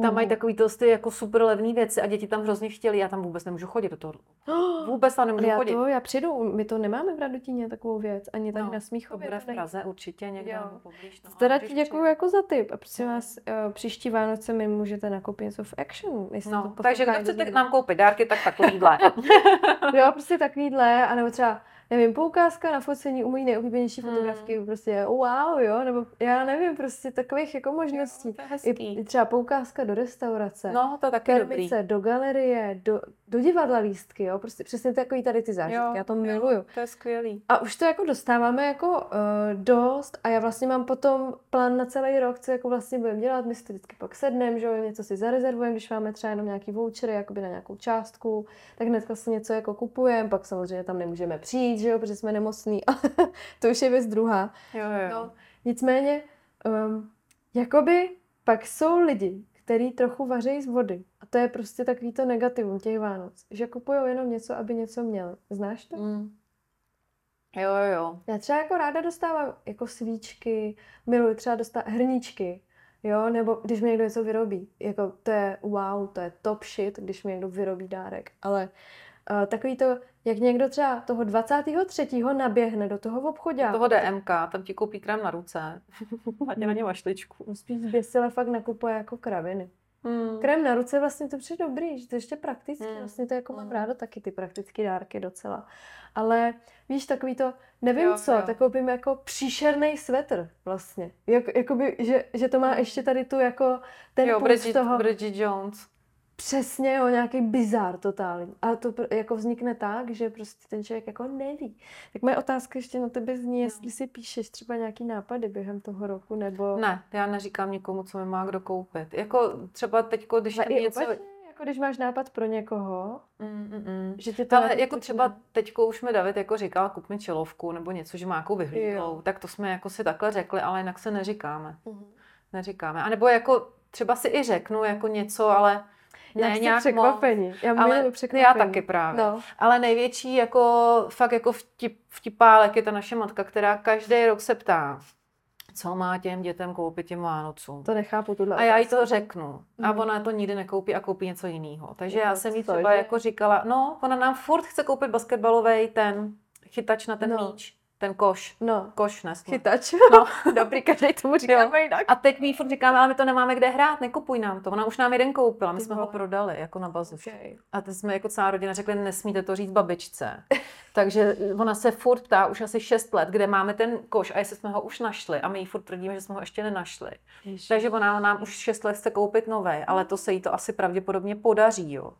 Tam mm. mají takový ty jako super levné věci a děti tam hrozně chtěli. Já tam vůbec nemůžu chodit do toho. Vůbec tam nemůžu já chodit. To, já přijdu, my to nemáme v Radotíně takovou věc, ani tady no, na Smíchově. Bude v Praze určitě někde poblíž. No, teda ti děkuju jako za tip. A prosím vás, uh, příští Vánoce mi můžete nakoupit něco v Action. No, takže kdo chcete nám koupit dárky, tak takovýhle. jo, prostě takovýhle, anebo třeba nevím, poukázka na focení u mojí nejoblíbenější hmm. fotografky, prostě wow, jo, nebo já nevím, prostě takových jako možností. Jo, to je I, třeba poukázka do restaurace. No, to taky dobrý. do galerie, do, do divadla lístky, jo, prostě přesně takový tady ty zážitky, jo, já to miluju. Jo, to je skvělý. A už to jako dostáváme jako uh, dost a já vlastně mám potom plán na celý rok, co jako vlastně budeme dělat, my si to vždycky pak sedneme, že jo, něco si zarezervujeme, když máme třeba jenom nějaký vouchery, jakoby na nějakou částku, tak hned vlastně něco jako kupujeme, pak samozřejmě tam nemůžeme přijít, že jo, protože jsme nemocní, to už je věc druhá. Jo, jo. No, nicméně, um, jakoby pak jsou lidi, který trochu vařejí z vody. A to je prostě takový to negativum těch Vánoc. Že kupují jenom něco, aby něco měli. Znáš to? Mm. Jo, jo, jo. Já třeba jako ráda dostávám jako svíčky, miluji třeba dostat hrníčky, jo, nebo když mi někdo něco vyrobí. Jako to je wow, to je top shit, když mi někdo vyrobí dárek. Ale uh, takový to, jak někdo třeba toho 23. naběhne do toho obchodu. Do toho DMK, tam ti koupí krám na ruce. A tě na ně mašličku. Spíš zběsile fakt nakupuje jako kraviny. Hmm. Krém na ruce vlastně to přijde dobrý, že to ještě prakticky, hmm. vlastně to jako mám hmm. ráda taky ty praktické dárky docela. Ale víš, takový to, nevím jo, co, jo. tak koupím jako příšerný svetr vlastně. Jak, jakoby, že, že to má hmm. ještě tady tu jako ten jo, Bridget, toho... Bridget Jones. Přesně, o nějaký bizar totální. A to jako vznikne tak, že prostě ten člověk jako neví. Tak moje otázka ještě na tebe zní, jestli si píšeš třeba nějaký nápady během toho roku, nebo... Ne, já neříkám nikomu, co mi má kdo koupit. Jako třeba teďko, když tam něco... Opačně, jako když máš nápad pro někoho, mm, mm, mm. že tě to... Ale jako třeba teďko už mi David jako říkal, kup mi čelovku, nebo něco, že má jako vyhlídlou, tak to jsme jako si takhle řekli, ale jinak se neříkáme. Mm. Neříkáme. A nebo jako třeba si i řeknu jako něco, ale ne, nějak překvapení. Moc, já ale překvapení. Já taky právě. No. Ale největší jako fakt jako vtip, vtipálek je ta naše matka, která každý rok se ptá, co má těm dětem koupit těm Vánocům. To nechápu tuhle. A já jí to řeknu. A mm. ona to nikdy nekoupí a koupí něco jiného. Takže já jsem jí třeba jako říkala, no, ona nám furt chce koupit basketbalový ten chytač na ten no. míč ten koš. No. Koš nes. Chytač. No. Dobrý, každý tomu říkáme jinak. A teď mi furt říkáme, ale my to nemáme kde hrát, nekupuj nám to. Ona už nám jeden koupila, my Ty jsme vole. ho prodali jako na bazu. Okay. A teď jsme jako celá rodina řekli, nesmíte to říct babičce. Takže ona se furt ptá už asi 6 let, kde máme ten koš a jestli jsme ho už našli. A my jí furt tvrdíme, že jsme ho ještě nenašli. Ježiš. Takže ona nám už 6 let chce koupit nový, ale to se jí to asi pravděpodobně podaří. Jo.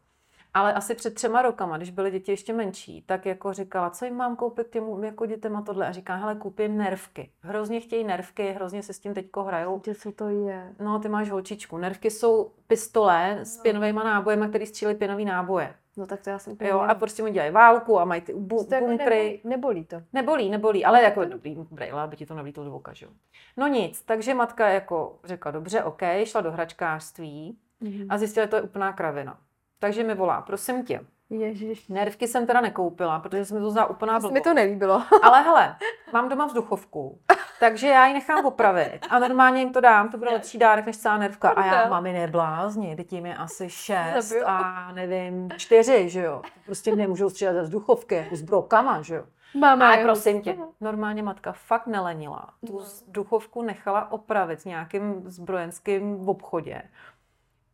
Ale asi před třema rokama, když byly děti ještě menší, tak jako říkala, co jim mám koupit těm jako dětem a tohle. A říká, hele, koupím nervky. Hrozně chtějí nervky, hrozně se s tím teďko hrajou. Kde co to je? No, ty máš holčičku. Nervky jsou pistole s no. pěnovými nábojemi, které střílí pěnový náboje. No tak to já jsem Jo, a prostě mu dělají válku a mají ty bu- to bunkry. Jako nebolí to. Nebolí, nebolí, ale jako dobrý brejle, aby ti to nevlítlo do oka, že jo. No nic, takže matka jako řekla, dobře, OK, šla do hračkářství mm-hmm. a zjistila, že to je úplná kravina. Takže mi volá, prosím tě. Ježiš. Nervky jsem teda nekoupila, protože jsem to za úplná blbost. mi to nelíbilo. Ale hele, mám doma vzduchovku, takže já ji nechám opravit a normálně jim to dám, to bude lepší dárek než celá nervka. A já, mami, neblázni, teď jim je asi šest a nevím, čtyři, že jo. Prostě nemůžou střílet ze vzduchovky, jako s brokama, že jo. Mama, Ale prosím tě, normálně matka fakt nelenila. Tu duchovku nechala opravit s nějakým zbrojenským v obchodě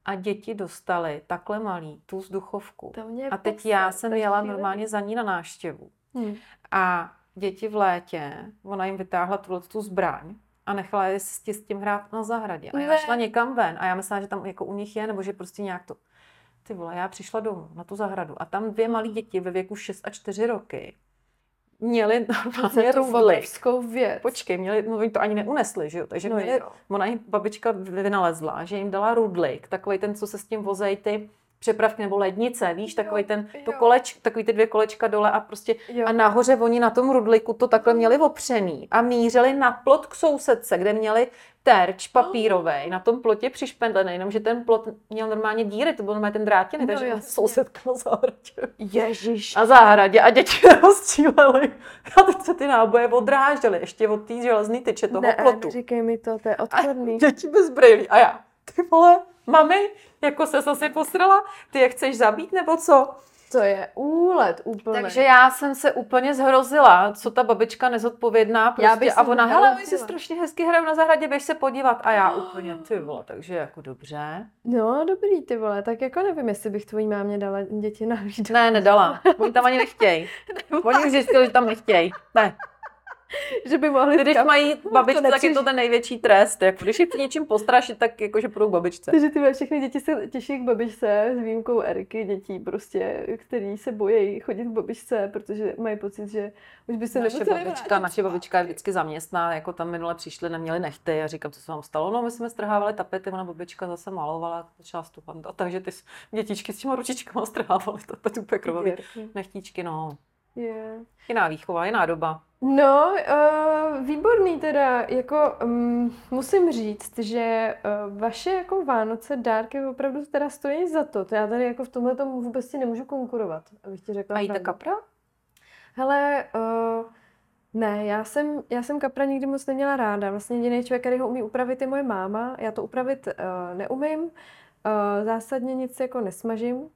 a děti dostali takhle malý tu vzduchovku. a teď já jsem jela normálně za ní na náštěvu. Hmm. A děti v létě, ona jim vytáhla tuhle tu zbraň a nechala je s tím hrát na zahradě. A já šla někam ven a já myslela, že tam jako u nich je, nebo že prostě nějak to... Ty vole, já přišla domů na tu zahradu a tam dvě malé děti ve věku 6 a 4 roky měli normálně rudly. věc. Počkej, měli, no oni to ani neunesli, že jo? Takže no měli, ona jim babička vynalezla, že jim dala rudlik, takový ten, co se s tím vozejí ty přepravky nebo lednice, víš, takový ten, to koleč, takový ty dvě kolečka dole a prostě jo. a nahoře oni na tom rudliku to takhle měli opřený a mířili na plot k sousedce, kde měli terč papírový na tom plotě přišpendlený, jenomže ten plot měl normálně díry, to byl normálně ten drátiny, no, takže jasný. sousedka na zahradě. Ježíš. Na zahradě a děti rozstříleli. A teď se ty náboje odrážely, ještě od té železné tyče toho ne, plotu. říkej mi to, to je odporný. A děti bez brýlí. A já, ty vole, mami, jako se zase posrala, ty je chceš zabít nebo co? To je úlet úplně. Takže já jsem se úplně zhrozila, co ta babička nezodpovědná prostě. Já bych a ona, hele, oni se strašně hezky hrajou na zahradě, běž se podívat. A já úplně, ty vole, takže jako dobře. No, dobrý, ty vole, tak jako nevím, jestli bych tvojí mámě dala děti na výdok. Ne, nedala. Oni tam ani nechtějí. Oni už zjistili, že tam nechtějí. Ne. že by mohli... Když mají babičce, tak je to ten největší trest. Jako, když je chci něčím postrašit, tak jakože půjdou k babičce. Takže ty všechny děti se těší k babičce, s výjimkou Eriky, dětí prostě, který se bojí chodit k babičce, protože mají pocit, že už by se naše babička, naše babička je vždycky zaměstná, jako tam minule přišli, neměli nechty a říkám, co se vám stalo. No, my jsme strhávali tapety, ona babička zase malovala, začala stupat. A takže ty dětičky s těma ručičkama strhávali, to, to, to úplně nechtíčky, no. Yeah. Jiná výchova, jiná doba. No, uh, výborný teda, jako um, musím říct, že uh, vaše jako Vánoce dárky opravdu teda stojí za to. To já tady jako v tomhle tomu vůbec si nemůžu konkurovat, abych ti řekla. A jíte kapra? Hele, uh, ne, já jsem, já jsem kapra nikdy moc neměla ráda. Vlastně jediný člověk, který ho umí upravit, je moje máma. Já to upravit uh, neumím. Uh, zásadně nic jako nesmažím,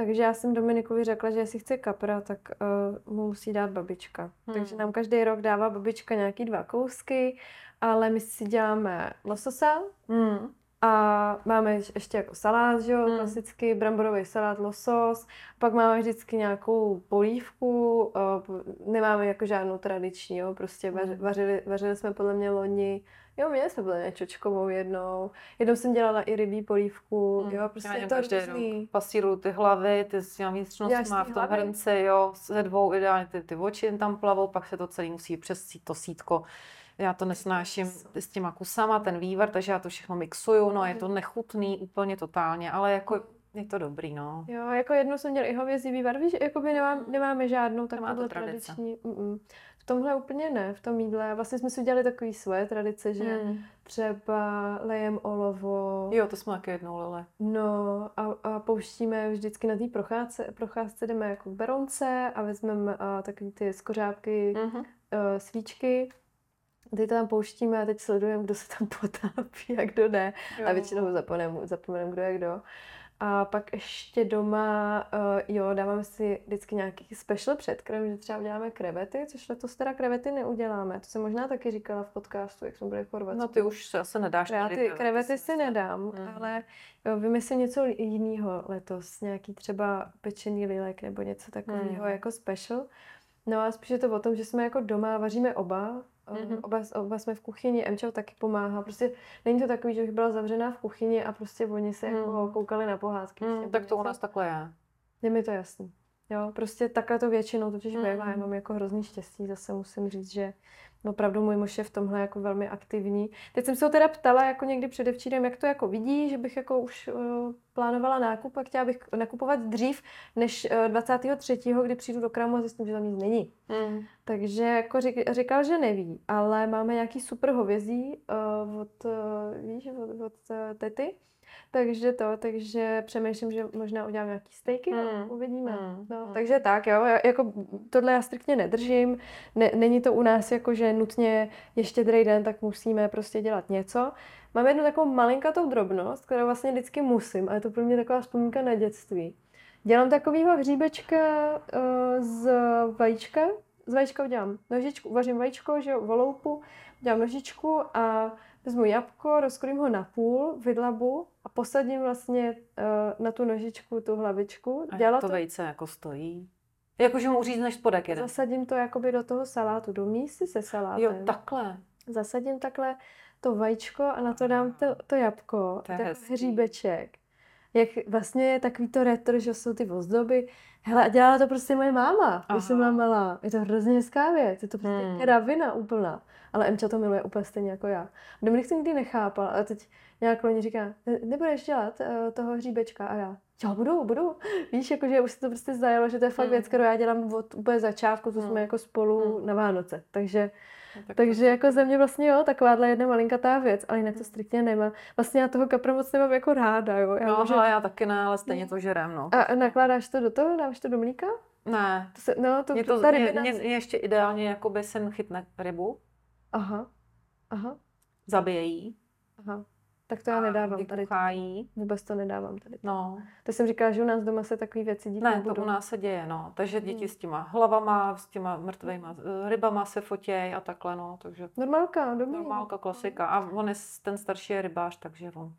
takže já jsem Dominikovi řekla, že jestli chce kapra, tak uh, mu musí dát babička. Hmm. Takže nám každý rok dává babička nějaký dva kousky, ale my si děláme lososa hmm. a máme ještě jako salát, že jo, hmm. klasicky bramborový salát, losos. Pak máme vždycky nějakou polívku, uh, nemáme jako žádnou tradiční, jo, prostě hmm. vařili, vařili jsme podle mě loni Jo, měli jsme byli čočkovou jednou. Jednou jsem dělala i rybí polívku. Mm. Jo, prostě já je to různý. Pasíru ty hlavy, ty s vnitřnost má v tom hrnci, jo, ze dvou ideálně ty, ty oči tam plavou, pak se to celý musí přes to sítko. Já to nesnáším s těma kusama, ten vývar, takže já to všechno mixuju, no je to nechutný úplně totálně, ale jako je to dobrý, no. Jo, jako jednou jsem měl i hovězí vývar, víš, jako by nemám, nemáme žádnou takovou tradiční. Mm-mm tomhle úplně ne, v tom jídle. Vlastně jsme si udělali takové svoje tradice, že hmm. třeba lejem olovo. Jo, to jsme taky jednou lele. No a, a pouštíme vždycky na té procházce, procházce jdeme jako k beronce a vezmeme takové ty skořápky, mm-hmm. uh, svíčky. Teď to tam pouštíme a teď sledujeme, kdo se tam potápí a kdo ne. Jo. A většinou zapomeneme, zapomenem, kdo je kdo. A pak ještě doma, uh, jo, dáváme si vždycky nějaký special předkrm, že třeba uděláme krevety, což letos teda krevety neuděláme. To jsem možná taky říkala v podcastu, jak jsme byli v Chorvatsku. No ty už se asi nedáš. Já ty krevety, krevety si nedám, mm. ale jo, vymyslím něco jiného letos, nějaký třeba pečený lilek nebo něco takového mm. jako special. No a spíš je to o tom, že jsme jako doma, vaříme oba, Mm-hmm. Oba, oba jsme v kuchyni, Emčo taky pomáhá. Prostě není to takový, že bych byla zavřená v kuchyni a prostě oni se mm. jako koukali na pohádky. Mm, tak to u nás takhle je. Je mi to jasný. Jo, prostě takhle to většinou totiž mm. bývá. Já mám jako hrozný štěstí, zase musím říct, že opravdu můj muž je v tomhle jako velmi aktivní. Teď jsem se ho teda ptala jako někdy předevčírem, jak to jako vidí, že bych jako už uh, plánovala nákup a chtěla bych nakupovat dřív než uh, eh, 23. kdy přijdu do krámu a zjistím, že tam nic není. Mm. Takže jako řík, říkal, že neví, ale máme nějaký super hovězí uh, od, uh, víš, od, od uh, tety. Takže to, takže přemýšlím, že možná udělám nějaký stejky, no, mm. uvidíme. Mm. No, mm. Takže tak, jo, jako tohle já striktně nedržím, ne, není to u nás jako, že nutně ještě druhý den, tak musíme prostě dělat něco. Mám jednu takovou malinkatou drobnost, kterou vlastně vždycky musím, a je to pro mě taková vzpomínka na dětství. Dělám takovýho hříbečka uh, z vajíčka, z vajíčka udělám nožičku, uvařím vajíčko, že jo, voloupu, dělám nožičku a vezmu jabko, rozkrojím ho na půl, vydlabu a posadím vlastně uh, na tu nožičku tu hlavičku. A Dělala to, to vejce jako stojí? Jakože mu říct než spodek jeden. Zasadím to jakoby do toho salátu, do místy se salátem. Jo, takhle. Zasadím takhle to vajíčko a na to dám to, to jabko, to je hříbeček. Jak vlastně je takový to retro, že jsou ty ozdoby. Hele, dělala to prostě moje máma, když jsem byla malá. Je to hrozně hezká věc, je to prostě hmm. kravina úplná. Ale Emča to miluje úplně stejně jako já. Dominik to nikdy nechápal, ale teď nějak mě říká, nebudeš dělat uh, toho hříbečka a já, jo, budu, budu. Víš, jakože už se to prostě zajalo, že to je fakt mm. věc, kterou já dělám od úplně začátku, co mm. jsme jako spolu mm. na Vánoce. Takže No, tak Takže to... jako ze mě vlastně jo, takováhle jedna malinkatá věc, ale jinak to striktně nemám. Vlastně já toho kapra moc nemám jako ráda, jo. Já no, můžu... ale já taky ne, ale stejně to žerem, no. A nakládáš to do toho, dáš to do mlíka? Ne. To se, no, to, mě to, ta mě, mě, mě, ještě ideálně, jakoby jsem chytne rybu. Aha. Aha. Zabije jí. Aha. Tak to já nedávám tady. Kuchájí. Vůbec to nedávám tady. No. To jsem říkala, že u nás doma se takové věci dít Ne, nebudou. to u nás se děje, no. Takže děti hmm. s těma hlavama, s těma mrtvýma eh, rybama se fotějí a takhle, no. Takže... Normálka, dobrý. Normálka, klasika. A on je ten starší je rybář, takže on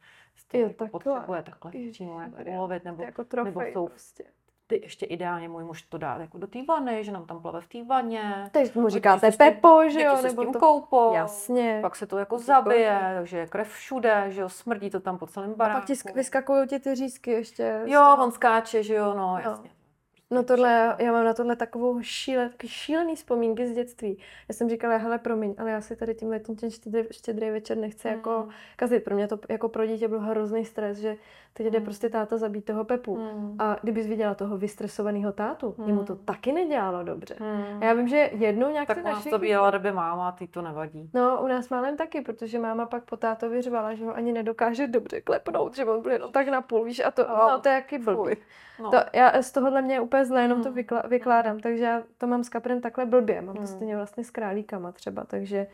jo, jako potřebuje takhle přímo jako ulovit, nebo, jako trofej, nebo jsou, prostě ty ještě ideálně můj muž to dá jako do té vany, že nám tam plave v té vaně. Teď mu říkáte Pepo, že jo? Nebo s tím to... koupou. Jasně. Pak se to jako zabije, takže je krev všude, že jo, smrdí to tam po celém baráku. A pak ti vyskakují ti ty řízky ještě. Jo, on skáče, že jo, no, jasně. No. No tohle, já mám na tohle takovou šíle, takový šílený vzpomínky z dětství. Já jsem říkala, hele promiň, ale já si tady tím letím ten štědrý, štědrý večer nechci mm. jako kazit. Pro mě to jako pro dítě byl hrozný stres, že teď jde mm. prostě táta zabít toho Pepu. Mm. A kdybys viděla toho vystresovaného tátu, mm. jemu to taky nedělalo dobře. Mm. A já vím, že jednou nějak tak se naši... to bývala doby máma ty to nevadí. No, u nás málem taky, protože máma pak po tátovi řvala, že ho ani nedokáže dobře klepnout, že on byl jenom tak na půl, víš, a to, no, no to je jaký blbý. No. To, já z tohohle mě úplně zle, jenom to vykla, vykládám, takže já to mám s kaprem takhle blbě, mám to stejně vlastně s králíkama třeba, takže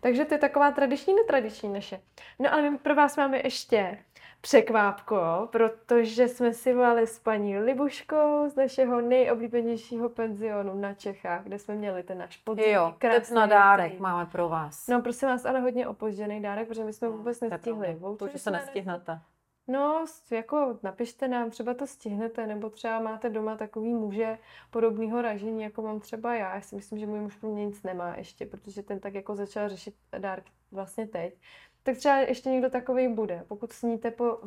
takže to je taková tradiční, netradiční naše. No ale my pro vás máme ještě překvápko, protože jsme si volali s paní Libuškou z našeho nejoblíbenějšího penzionu na Čechách, kde jsme měli ten náš podzim. Jo, krásný na dárek dý. máme pro vás. No prosím vás, ale hodně opožděný dárek, protože my jsme no, vůbec nestihli. To, že se nestihnete. No, jako napište nám, třeba to stihnete, nebo třeba máte doma takový muže podobného ražení, jako mám třeba já. Já si myslím, že můj muž pro mě nic nemá ještě, protože ten tak jako začal řešit dárky vlastně teď tak třeba ještě někdo takový bude. Pokud sníte po,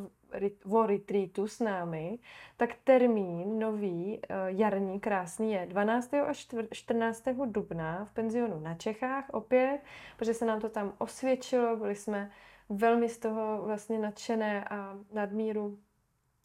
o retreatu s námi, tak termín nový, eh, jarní, krásný je 12. až 14. dubna v penzionu na Čechách opět, protože se nám to tam osvědčilo, byli jsme velmi z toho vlastně nadšené a nadmíru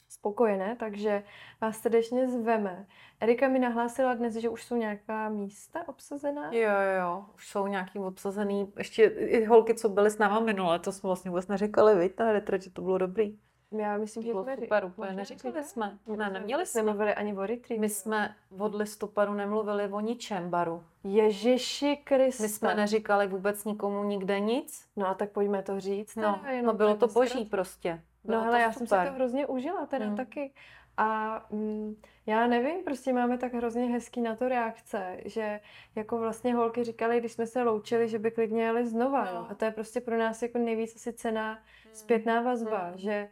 spokojené, takže vás srdečně zveme. Erika mi nahlásila dnes, že už jsou nějaká místa obsazená. Jo, jo, už jsou nějaký obsazený. Ještě i holky, co byly s náma minule, to jsme vlastně vůbec neříkali, víte, ta retro, že to bylo dobrý. Já myslím, že bylo jsme super, úplně neříkali jsme. Ne, neměli jsme. Nemluvili ani o retreat. My jsme od listopadu nemluvili o ničem baru. Ježiši Kriste. My jsme neříkali vůbec nikomu nikde nic. No a tak pojďme to říct. No, no bylo to boží zkrát. prostě. Bylo no hele, já jsem si to hrozně užila teda mm. taky. A mm, já nevím, prostě máme tak hrozně hezký na to reakce, že jako vlastně holky říkali, když jsme se loučili, že by klidně jeli znova. No. A to je prostě pro nás jako nejvíc asi cená mm. zpětná vazba, mm. že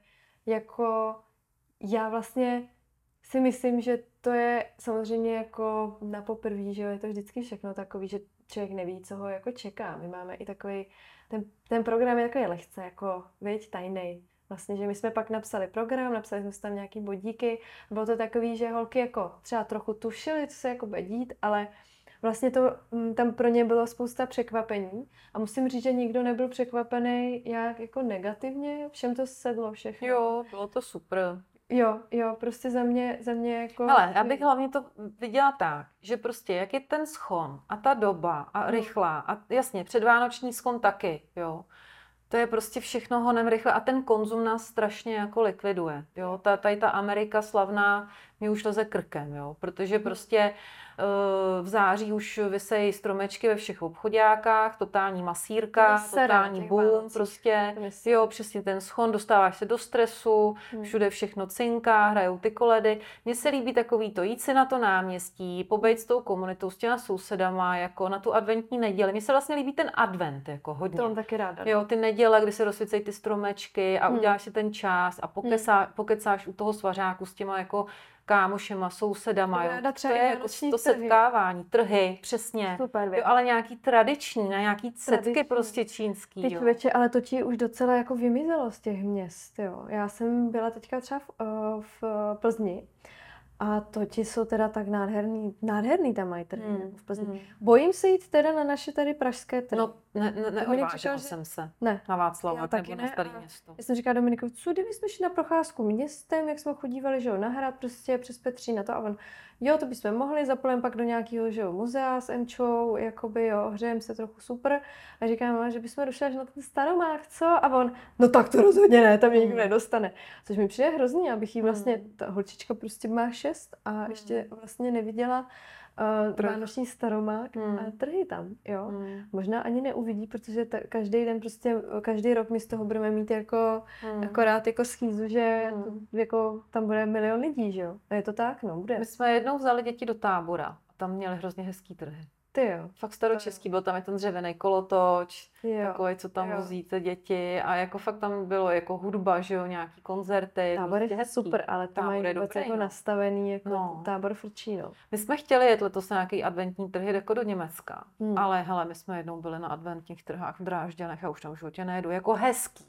jako já vlastně si myslím, že to je samozřejmě jako na poprví, že je to vždycky všechno takový, že člověk neví, co ho jako čeká. My máme i takový, ten, ten program je takový lehce jako, věď, tajný. Vlastně, že my jsme pak napsali program, napsali jsme tam nějaký bodíky. Bylo to takový, že holky jako třeba trochu tušily, co se jako bude dít, ale vlastně to, mm, tam pro ně bylo spousta překvapení a musím říct, že nikdo nebyl překvapený jak jako negativně, všem to sedlo všechno. Jo, bylo to super. Jo, jo, prostě za mě, za mě jako... Ale já bych hlavně to viděla tak, že prostě jak je ten schon a ta doba a no. rychlá a jasně, předvánoční schon taky, jo, to je prostě všechno honem rychle a ten konzum nás strašně jako likviduje. Jo? Ta, tady ta Amerika slavná mi už leze krkem, jo? protože prostě Eh, v září už vysejí stromečky ve všech obchodákách, totální masírka, totální boom, prostě, jo, přesně ten schon, dostáváš se do stresu, hmm. všude všechno cinká, hrajou ty koledy. Mně se líbí takový to, jít si na to náměstí, pobejt s tou komunitou, s těma sousedama, jako na tu adventní neděli. Mně se vlastně líbí ten advent, jako hodně. To mám taky ráda. Jo, ty neděle, kdy se rozsvícejí ty stromečky a hmm. uděláš si ten čas a pokecá, hmm. pokecáš u toho svařáku s těma jako kámošema, sousedama. Jo. To je jako to setkávání, trhy, přesně. Super, jo, ale nějaký tradiční, na nějaký setky prostě čínský. Teď veče, ale to ti už docela jako vymizelo z těch měst. Jo. Já jsem byla teďka třeba v, uh, v Plzni A to ti jsou teda tak nádherný, nádherný tam mají trhy mm. v Plzni. Mm. Bojím se jít teda na naše tady pražské trhy. No, ne, ne, neodvážila jsem se ne. na taky nebo na staré město. Já jsem říkala Dominikovi, co kdyby jsme šli na procházku městem, jak jsme chodívali, že jo, na hrad prostě přes Petří na to a on, jo, to bychom mohli, zapojím pak do nějakého, že jo, muzea s Emčou, jakoby, jo, hřejeme se trochu super. A říkám, že bychom došli až na ten staromák, co? A on, no tak to rozhodně ne, tam mě nikdo hmm. nedostane. Což mi přijde hrozný, abych jí vlastně, hmm. ta holčička prostě má šest a hmm. ještě vlastně neviděla uh, vánoční staromák hmm. a trhy tam, jo. Hmm. Možná ani neuvidí, protože ta, každý den prostě, každý rok my z toho budeme mít jako, hmm. akorát jako schýzu, že hmm. to, jako tam bude milion lidí, že jo. A je to tak, no, bude. My jsme jednou vzali děti do tábora. Tam měli hrozně hezký trhy. Ty jo. Fakt staročeský, byl tam i ten dřevěný kolotoč, jo. takový, co tam jo. vozíte děti a jako fakt tam bylo jako hudba, že jo, nějaký koncerty. Tábor je prostě super, ale tam mají vůbec jako no. nastavený jako no. tábor frčí, no. My jsme chtěli jet letos na nějaký adventní trhy jako do Německa, hmm. ale hele, my jsme jednou byli na adventních trhách v Drážďanech a už tam v životě nejedu, jako hezký.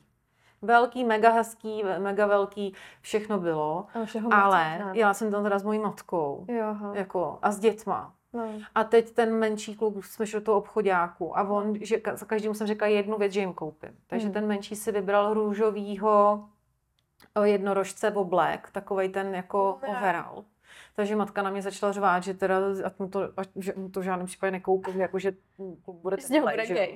Velký, mega hezký, mega velký, všechno bylo. Ale já jsem tam teda s mojí matkou. Jo, jako, a s dětma. No. A teď ten menší kluk jsme šli do toho obchodáku a on, že za každému jsem řekla jednu věc, že jim koupím. Takže hmm. ten menší si vybral růžovýho jednorožce oblek, takový ten jako no. overall. Takže matka na mě začala řvát, že teda ať mu to, ať, že mu to v žádném případě nekoupím, jako že bude že?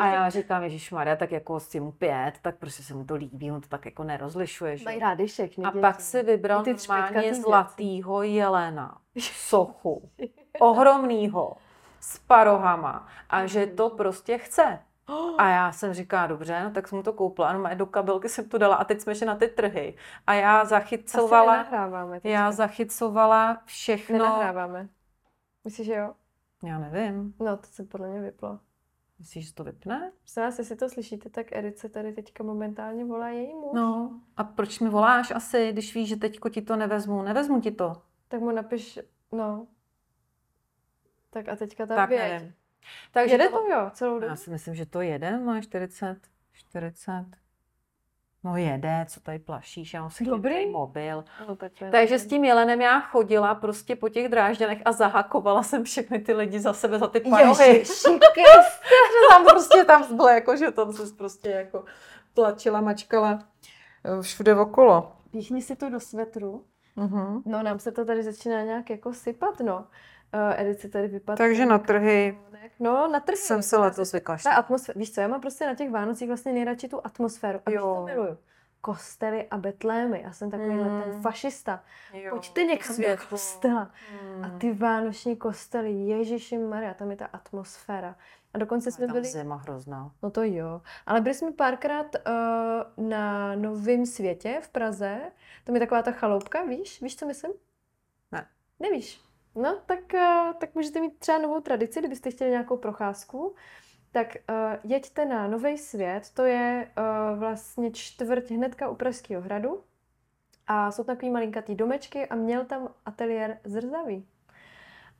A já říkám, Ježíš Maria, tak jako s tím pět, tak prostě se mu to líbí, on to tak jako nerozlišuje. Že? Mají rádi všechny A děti. pak si vybral normálně zlatýho jelena, sochu, ohromnýho, s parohama a že to prostě chce. A já jsem říká, dobře, no tak jsem mu to koupila, no do kabelky jsem to dala a teď jsme šli na ty trhy. A já zachycovala, já zachycovala všechno. Nenahráváme. Myslíš, že jo? Já nevím. No, to se podle mě vyplo. Myslíš, že to vypne? Prosím vás, jestli to slyšíte, tak Erice tady teďka momentálně volá její muž. No, a proč mi voláš asi, když víš, že teďko ti to nevezmu? Nevezmu ti to. Tak mu napiš, no. Tak a teďka tam tak věď. Nevím. Takže jede to, to jo, celou dobu? Já si myslím, že to jede, má 40, 40. No jede, co tady plašíš, já mám si Dobrý. mobil. No, tak Takže s tím jelenem já chodila prostě po těch drážďanech a zahakovala jsem všechny ty lidi za sebe, za ty parohy. že tam prostě tam bylo jako, že tam se prostě jako tlačila, mačkala eh, všude okolo. Píchni si to do svetru. Uh-huh. No nám se to tady začíná nějak jako sypat, no uh, edice tady vypadá. Takže na trhy. No, na trhy. Jsem se letos vykašla. Ta atmosféra, víš co, já mám prostě na těch Vánocích vlastně nejradši tu atmosféru. A jo. to miluju. Kostely a betlémy. Já jsem takovýhle mm. ten fašista. Jo. Pojďte někam do kostela. Mm. A ty vánoční kostely, Ježíši Maria, tam je ta atmosféra. A dokonce jsme byli... zima hrozná. No to jo. Ale byli jsme párkrát uh, na Novém světě v Praze. Tam je taková ta chaloupka, víš? Víš, co myslím? Ne. Nevíš? No, tak, eh, tak můžete mít třeba novou tradici, kdybyste chtěli nějakou procházku. Tak uh, jeďte na Nový svět, to je uh, vlastně čtvrť hnedka u Pražského hradu. A jsou takový malinkatý domečky a měl tam ateliér zrzavý.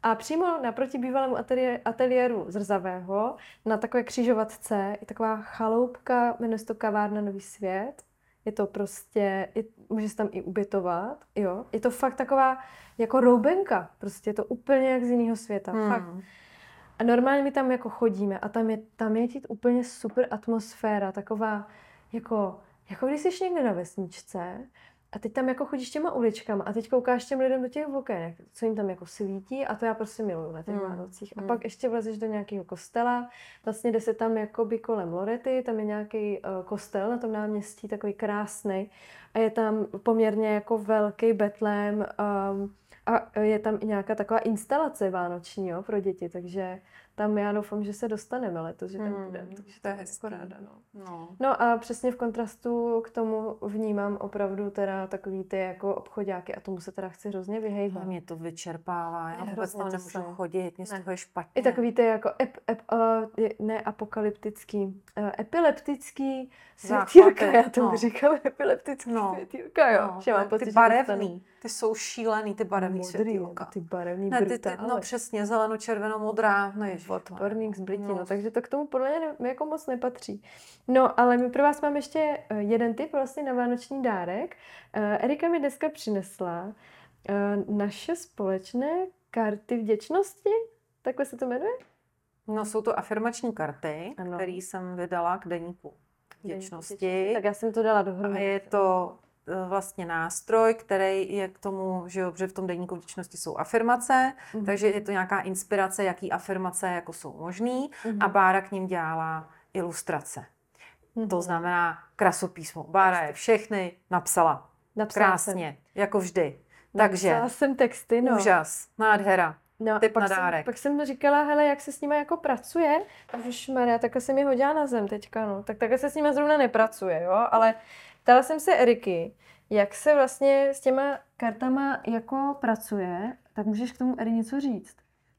A přímo naproti bývalému ateliér, ateliéru zrzavého, na takové křižovatce, je taková chaloupka, jmenuje se to kavárna Nový svět. Je to prostě, je, může se tam i ubytovat, jo. Je to fakt taková jako roubenka, prostě je to úplně jak z jiného světa, hmm. fakt. A normálně my tam jako chodíme a tam je, tam je tít úplně super atmosféra, taková jako, jako když jsi někde na vesničce a teď tam jako chodíš těma uličkama a teď koukáš těm lidem do těch oken, co jim tam jako svítí a to já prostě miluju na těch mm. Vánocích. A mm. pak ještě vlezeš do nějakého kostela, vlastně jde se tam jako by kolem Lorety, tam je nějaký uh, kostel na tom náměstí, takový krásný a je tam poměrně jako velký betlém um, a je tam i nějaká taková instalace vánoční jo, pro děti, takže tam já doufám, že se dostaneme letos, že tam hmm, budeme. Takže to je hezko ráda. No. no. no a přesně v kontrastu k tomu vnímám opravdu teda takový ty jako obchodáky a tomu se teda chci hrozně vyhejbat. Mě to vyčerpává, já vůbec tam nemůžu se. chodit, mě z toho je špatně. I takový ty jako ep, ep, uh, ne apokalyptický, uh, epileptický světýlka, já tomu no. říkám epileptický no. světýlka, jo. No. Že mám pocit, ty barevný, ty jsou šílený, ty barevný Modrý, světýlka. Ty barevný ne, ty, ty, No přesně, zeleno, červeno, modrá, no odporník z Blití, no. takže to k tomu podle mě jako moc nepatří. No, ale my pro vás máme ještě eh, jeden typ vlastně na vánoční dárek. Uh, Erika mi dneska přinesla uh, naše společné karty vděčnosti, takhle se to jmenuje? No, jsou to afirmační karty, které jsem vydala k deníku vděčnosti. Tak já jsem to dala dohromady. A je to vlastně nástroj, který je k tomu, že, že v tom deníku vděčnosti jsou afirmace, mm-hmm. takže je to nějaká inspirace, jaký afirmace jako jsou možný mm-hmm. a Bára k ním dělala ilustrace. Mm-hmm. To znamená krasopísmo. Bára je všechny napsala. Napsala Krásně, jsem. jako vždy. Takže. Napsala jsem texty, no. Úžas, nádhera. No, Typ pak na dárek. Jsem, pak jsem říkala, hele, jak se s nimi jako pracuje. Už Maria, takhle jsem je hodila na zem teďka, no. Tak takhle se s nimi zrovna nepracuje, jo. Ale ptala jsem se Eriky, jak se vlastně s těma kartama jako pracuje, tak můžeš k tomu Eri něco říct.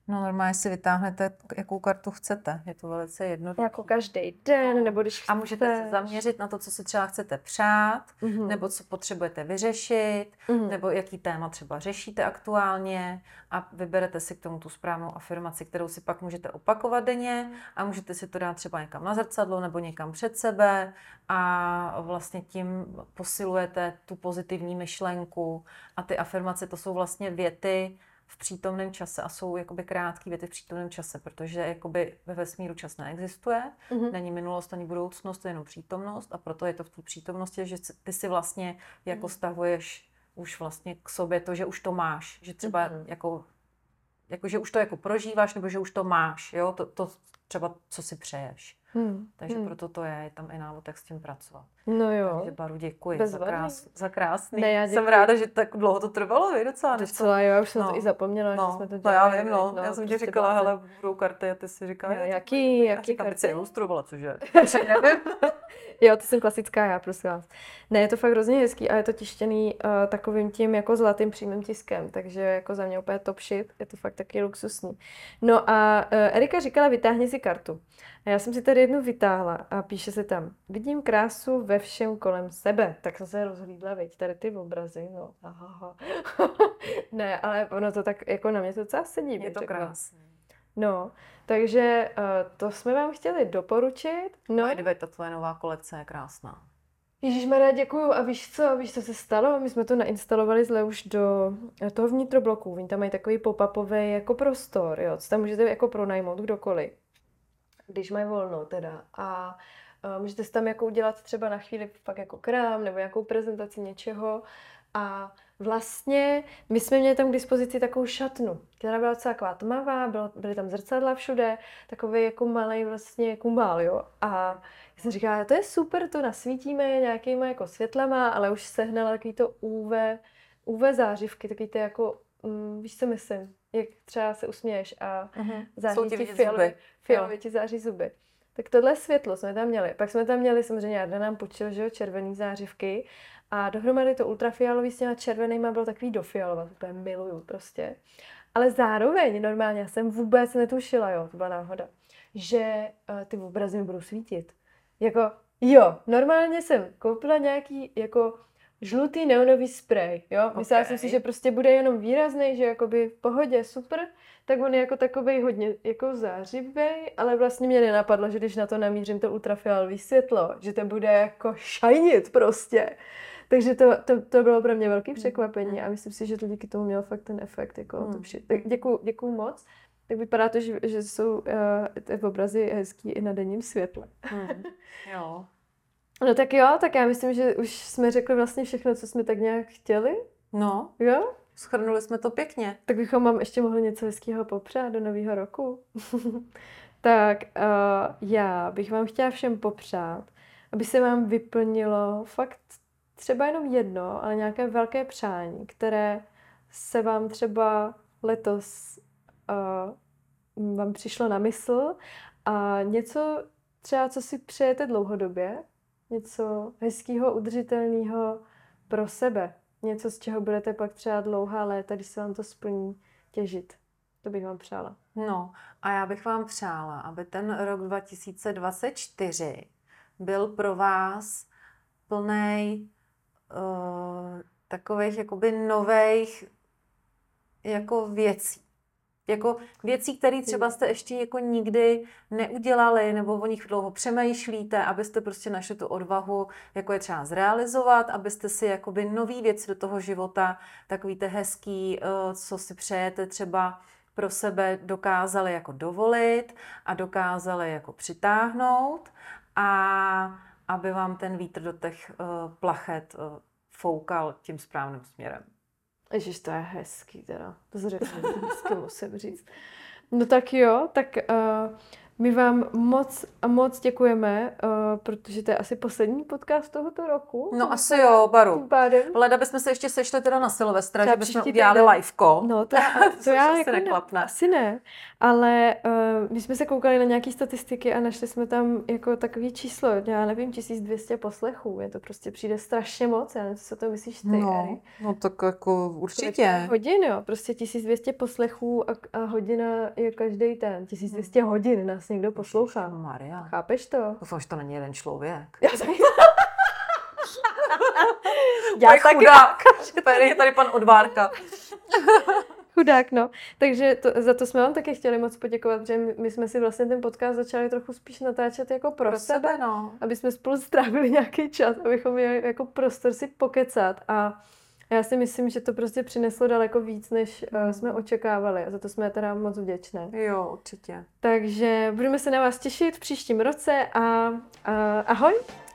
No normálně si vytáhnete, jakou kartu chcete. Je to velice jednoduché. Jako každý den, nebo když chcete. A můžete se zaměřit na to, co si třeba chcete přát, mm-hmm. nebo co potřebujete vyřešit, mm-hmm. nebo jaký téma třeba řešíte aktuálně a vyberete si k tomu tu správnou afirmaci, kterou si pak můžete opakovat denně a můžete si to dát třeba někam na zrcadlo nebo někam před sebe a vlastně tím posilujete tu pozitivní myšlenku a ty afirmace to jsou vlastně věty, v přítomném čase a jsou jakoby krátké věty v přítomném čase, protože jakoby ve vesmíru čas neexistuje, mm-hmm. není minulost ani budoucnost, to je jenom přítomnost a proto je to v té přítomnosti, že ty si vlastně jako mm-hmm. stavuješ už vlastně k sobě to, že už to máš, že třeba mm-hmm. jako, jako, že už to jako prožíváš nebo že už to máš, jo, to, to třeba co si přeješ. Hmm. Takže hmm. proto to je, je tam i návod, jak s tím pracovat. No jo. Takže Baru děkuji za, krás, za krásný. Ne, já Jsem ráda, že tak dlouho to trvalo, vy docela. Docela jo, už jsem no. to i zapomněla, no. že jsme to dělali. No já vím, no. no já jsem ti prostě říkala, hele, budou karty a ty si říkala, jaký, jaký, jaký karty? se ilustrovala, cože? jo, to jsem klasická já, prosím vás. Ne, je to fakt hrozně hezký a je to tištěný uh, takovým tím jako zlatým přímým tiskem, takže jako za mě úplně top shit, je to fakt taky luxusní. No a uh, Erika říkala, vytáhni si kartu. A já jsem si tady jednu vytáhla a píše se tam, vidím krásu ve všem kolem sebe. Tak jsem se rozhlídla, viď, tady ty obrazy, no. Aha. ne, ale ono to tak, jako na mě to docela sedí. Je to krásné. No, takže uh, to jsme vám chtěli doporučit. No. A ta tvoje nová kolekce je krásná. Ježíš Maria, děkuju. A víš co, víš, co se stalo? My jsme to nainstalovali zle už do toho vnitrobloku. Oni tam mají takový pop-upový jako prostor, jo. Co tam můžete jako pronajmout kdokoliv když mají volno teda. A můžete si tam jako udělat třeba na chvíli fakt jako krám nebo nějakou prezentaci něčeho. A vlastně my jsme měli tam k dispozici takovou šatnu, která byla docela taková tmavá, bylo, byly tam zrcadla všude, takový jako malý vlastně kumbál, jo. A já jsem říkala, to je super, to nasvítíme nějakýma jako světlama, ale už sehnala takový to UV, UV zářivky, takový to jako, um, víš co myslím, jak třeba se usměješ a uh-huh. září ti fialově, fialově ti září zuby. Tak tohle světlo jsme tam měli. Pak jsme tam měli, samozřejmě Jarda nám počil, že jo, červený zářivky a dohromady to ultrafialový s těma červenýma bylo takový do fialova, to miluju prostě. Ale zároveň normálně já jsem vůbec netušila, jo, to byla náhoda, že uh, ty obrazy mi budou svítit. Jako, jo, normálně jsem koupila nějaký jako žlutý neonový sprej, jo. Myslela okay. jsem si, že prostě bude jenom výrazný, že jakoby v pohodě, super, tak on je jako takový hodně jako zářivý, ale vlastně mě nenapadlo, že když na to namířím to ultrafialový světlo, že to bude jako šajnit prostě. Takže to, to, to bylo pro mě velké mm. překvapení a myslím si, že to díky tomu mělo fakt ten efekt. Jako hmm. to tak děkuju, děkuju moc. Tak vypadá to, že, že jsou uh, ty obrazy hezký i na denním světle. Hmm. Jo. No tak jo, tak já myslím, že už jsme řekli vlastně všechno, co jsme tak nějak chtěli. No. Jo? Schrnuli jsme to pěkně. Tak bychom vám ještě mohli něco hezkého popřát do nového roku. tak uh, já bych vám chtěla všem popřát, aby se vám vyplnilo fakt třeba jenom jedno, ale nějaké velké přání, které se vám třeba letos uh, vám přišlo na mysl a něco třeba, co si přejete dlouhodobě, něco hezkého, udržitelného pro sebe. Něco, z čeho budete pak třeba dlouhá léta, když se vám to splní, těžit. To bych vám přála. No a já bych vám přála, aby ten rok 2024 byl pro vás plný uh, takových jakoby nových jako věcí. Jako věcí, které třeba jste ještě jako nikdy neudělali, nebo o nich dlouho přemýšlíte, abyste prostě našli tu odvahu, jako je třeba zrealizovat, abyste si jakoby nový věci do toho života, takový te hezký, eh, co si přejete třeba pro sebe dokázali jako dovolit a dokázali jako přitáhnout a aby vám ten vítr do těch uh, plachet uh, foukal tím správným směrem. Ježiš, to je hezký teda. To zřejmě hezky musím říct. No tak jo, tak uh, my vám moc a moc děkujeme, uh, protože to je asi poslední podcast tohoto roku. No asi jo, Baru. Tím pádem. Leda bychom se ještě sešli teda na Silvestra, že bychom udělali liveko. No to, to já asi jako neklapne. Ne, asi ne, ale uh, my jsme se koukali na nějaké statistiky a našli jsme tam jako takový číslo, já nevím, 1200 poslechů, je to prostě přijde strašně moc, já nevím, co to myslíš ty, no. No tak jako určitě. Hodin, jo, prostě 1200 poslechů a, a hodina je každý ten, 1200 hmm. hodin nás někdo poslouchá. Maria. Chápeš to? Doufám, že to není jeden člověk. Já taky. Já taky. chudák. Tady je tady pan Odvárka. Chudák, no. Takže to, za to jsme vám taky chtěli moc poděkovat, že my jsme si vlastně ten podcast začali trochu spíš natáčet jako pro, pro sebe, sebe no. aby jsme spolu strávili nějaký čas, abychom měli jako prostor si pokecat a já si myslím, že to prostě přineslo daleko víc, než uh, jsme očekávali a za to jsme teda moc vděčné. Jo, určitě. Takže budeme se na vás těšit v příštím roce a uh, ahoj.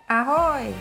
Ahoj.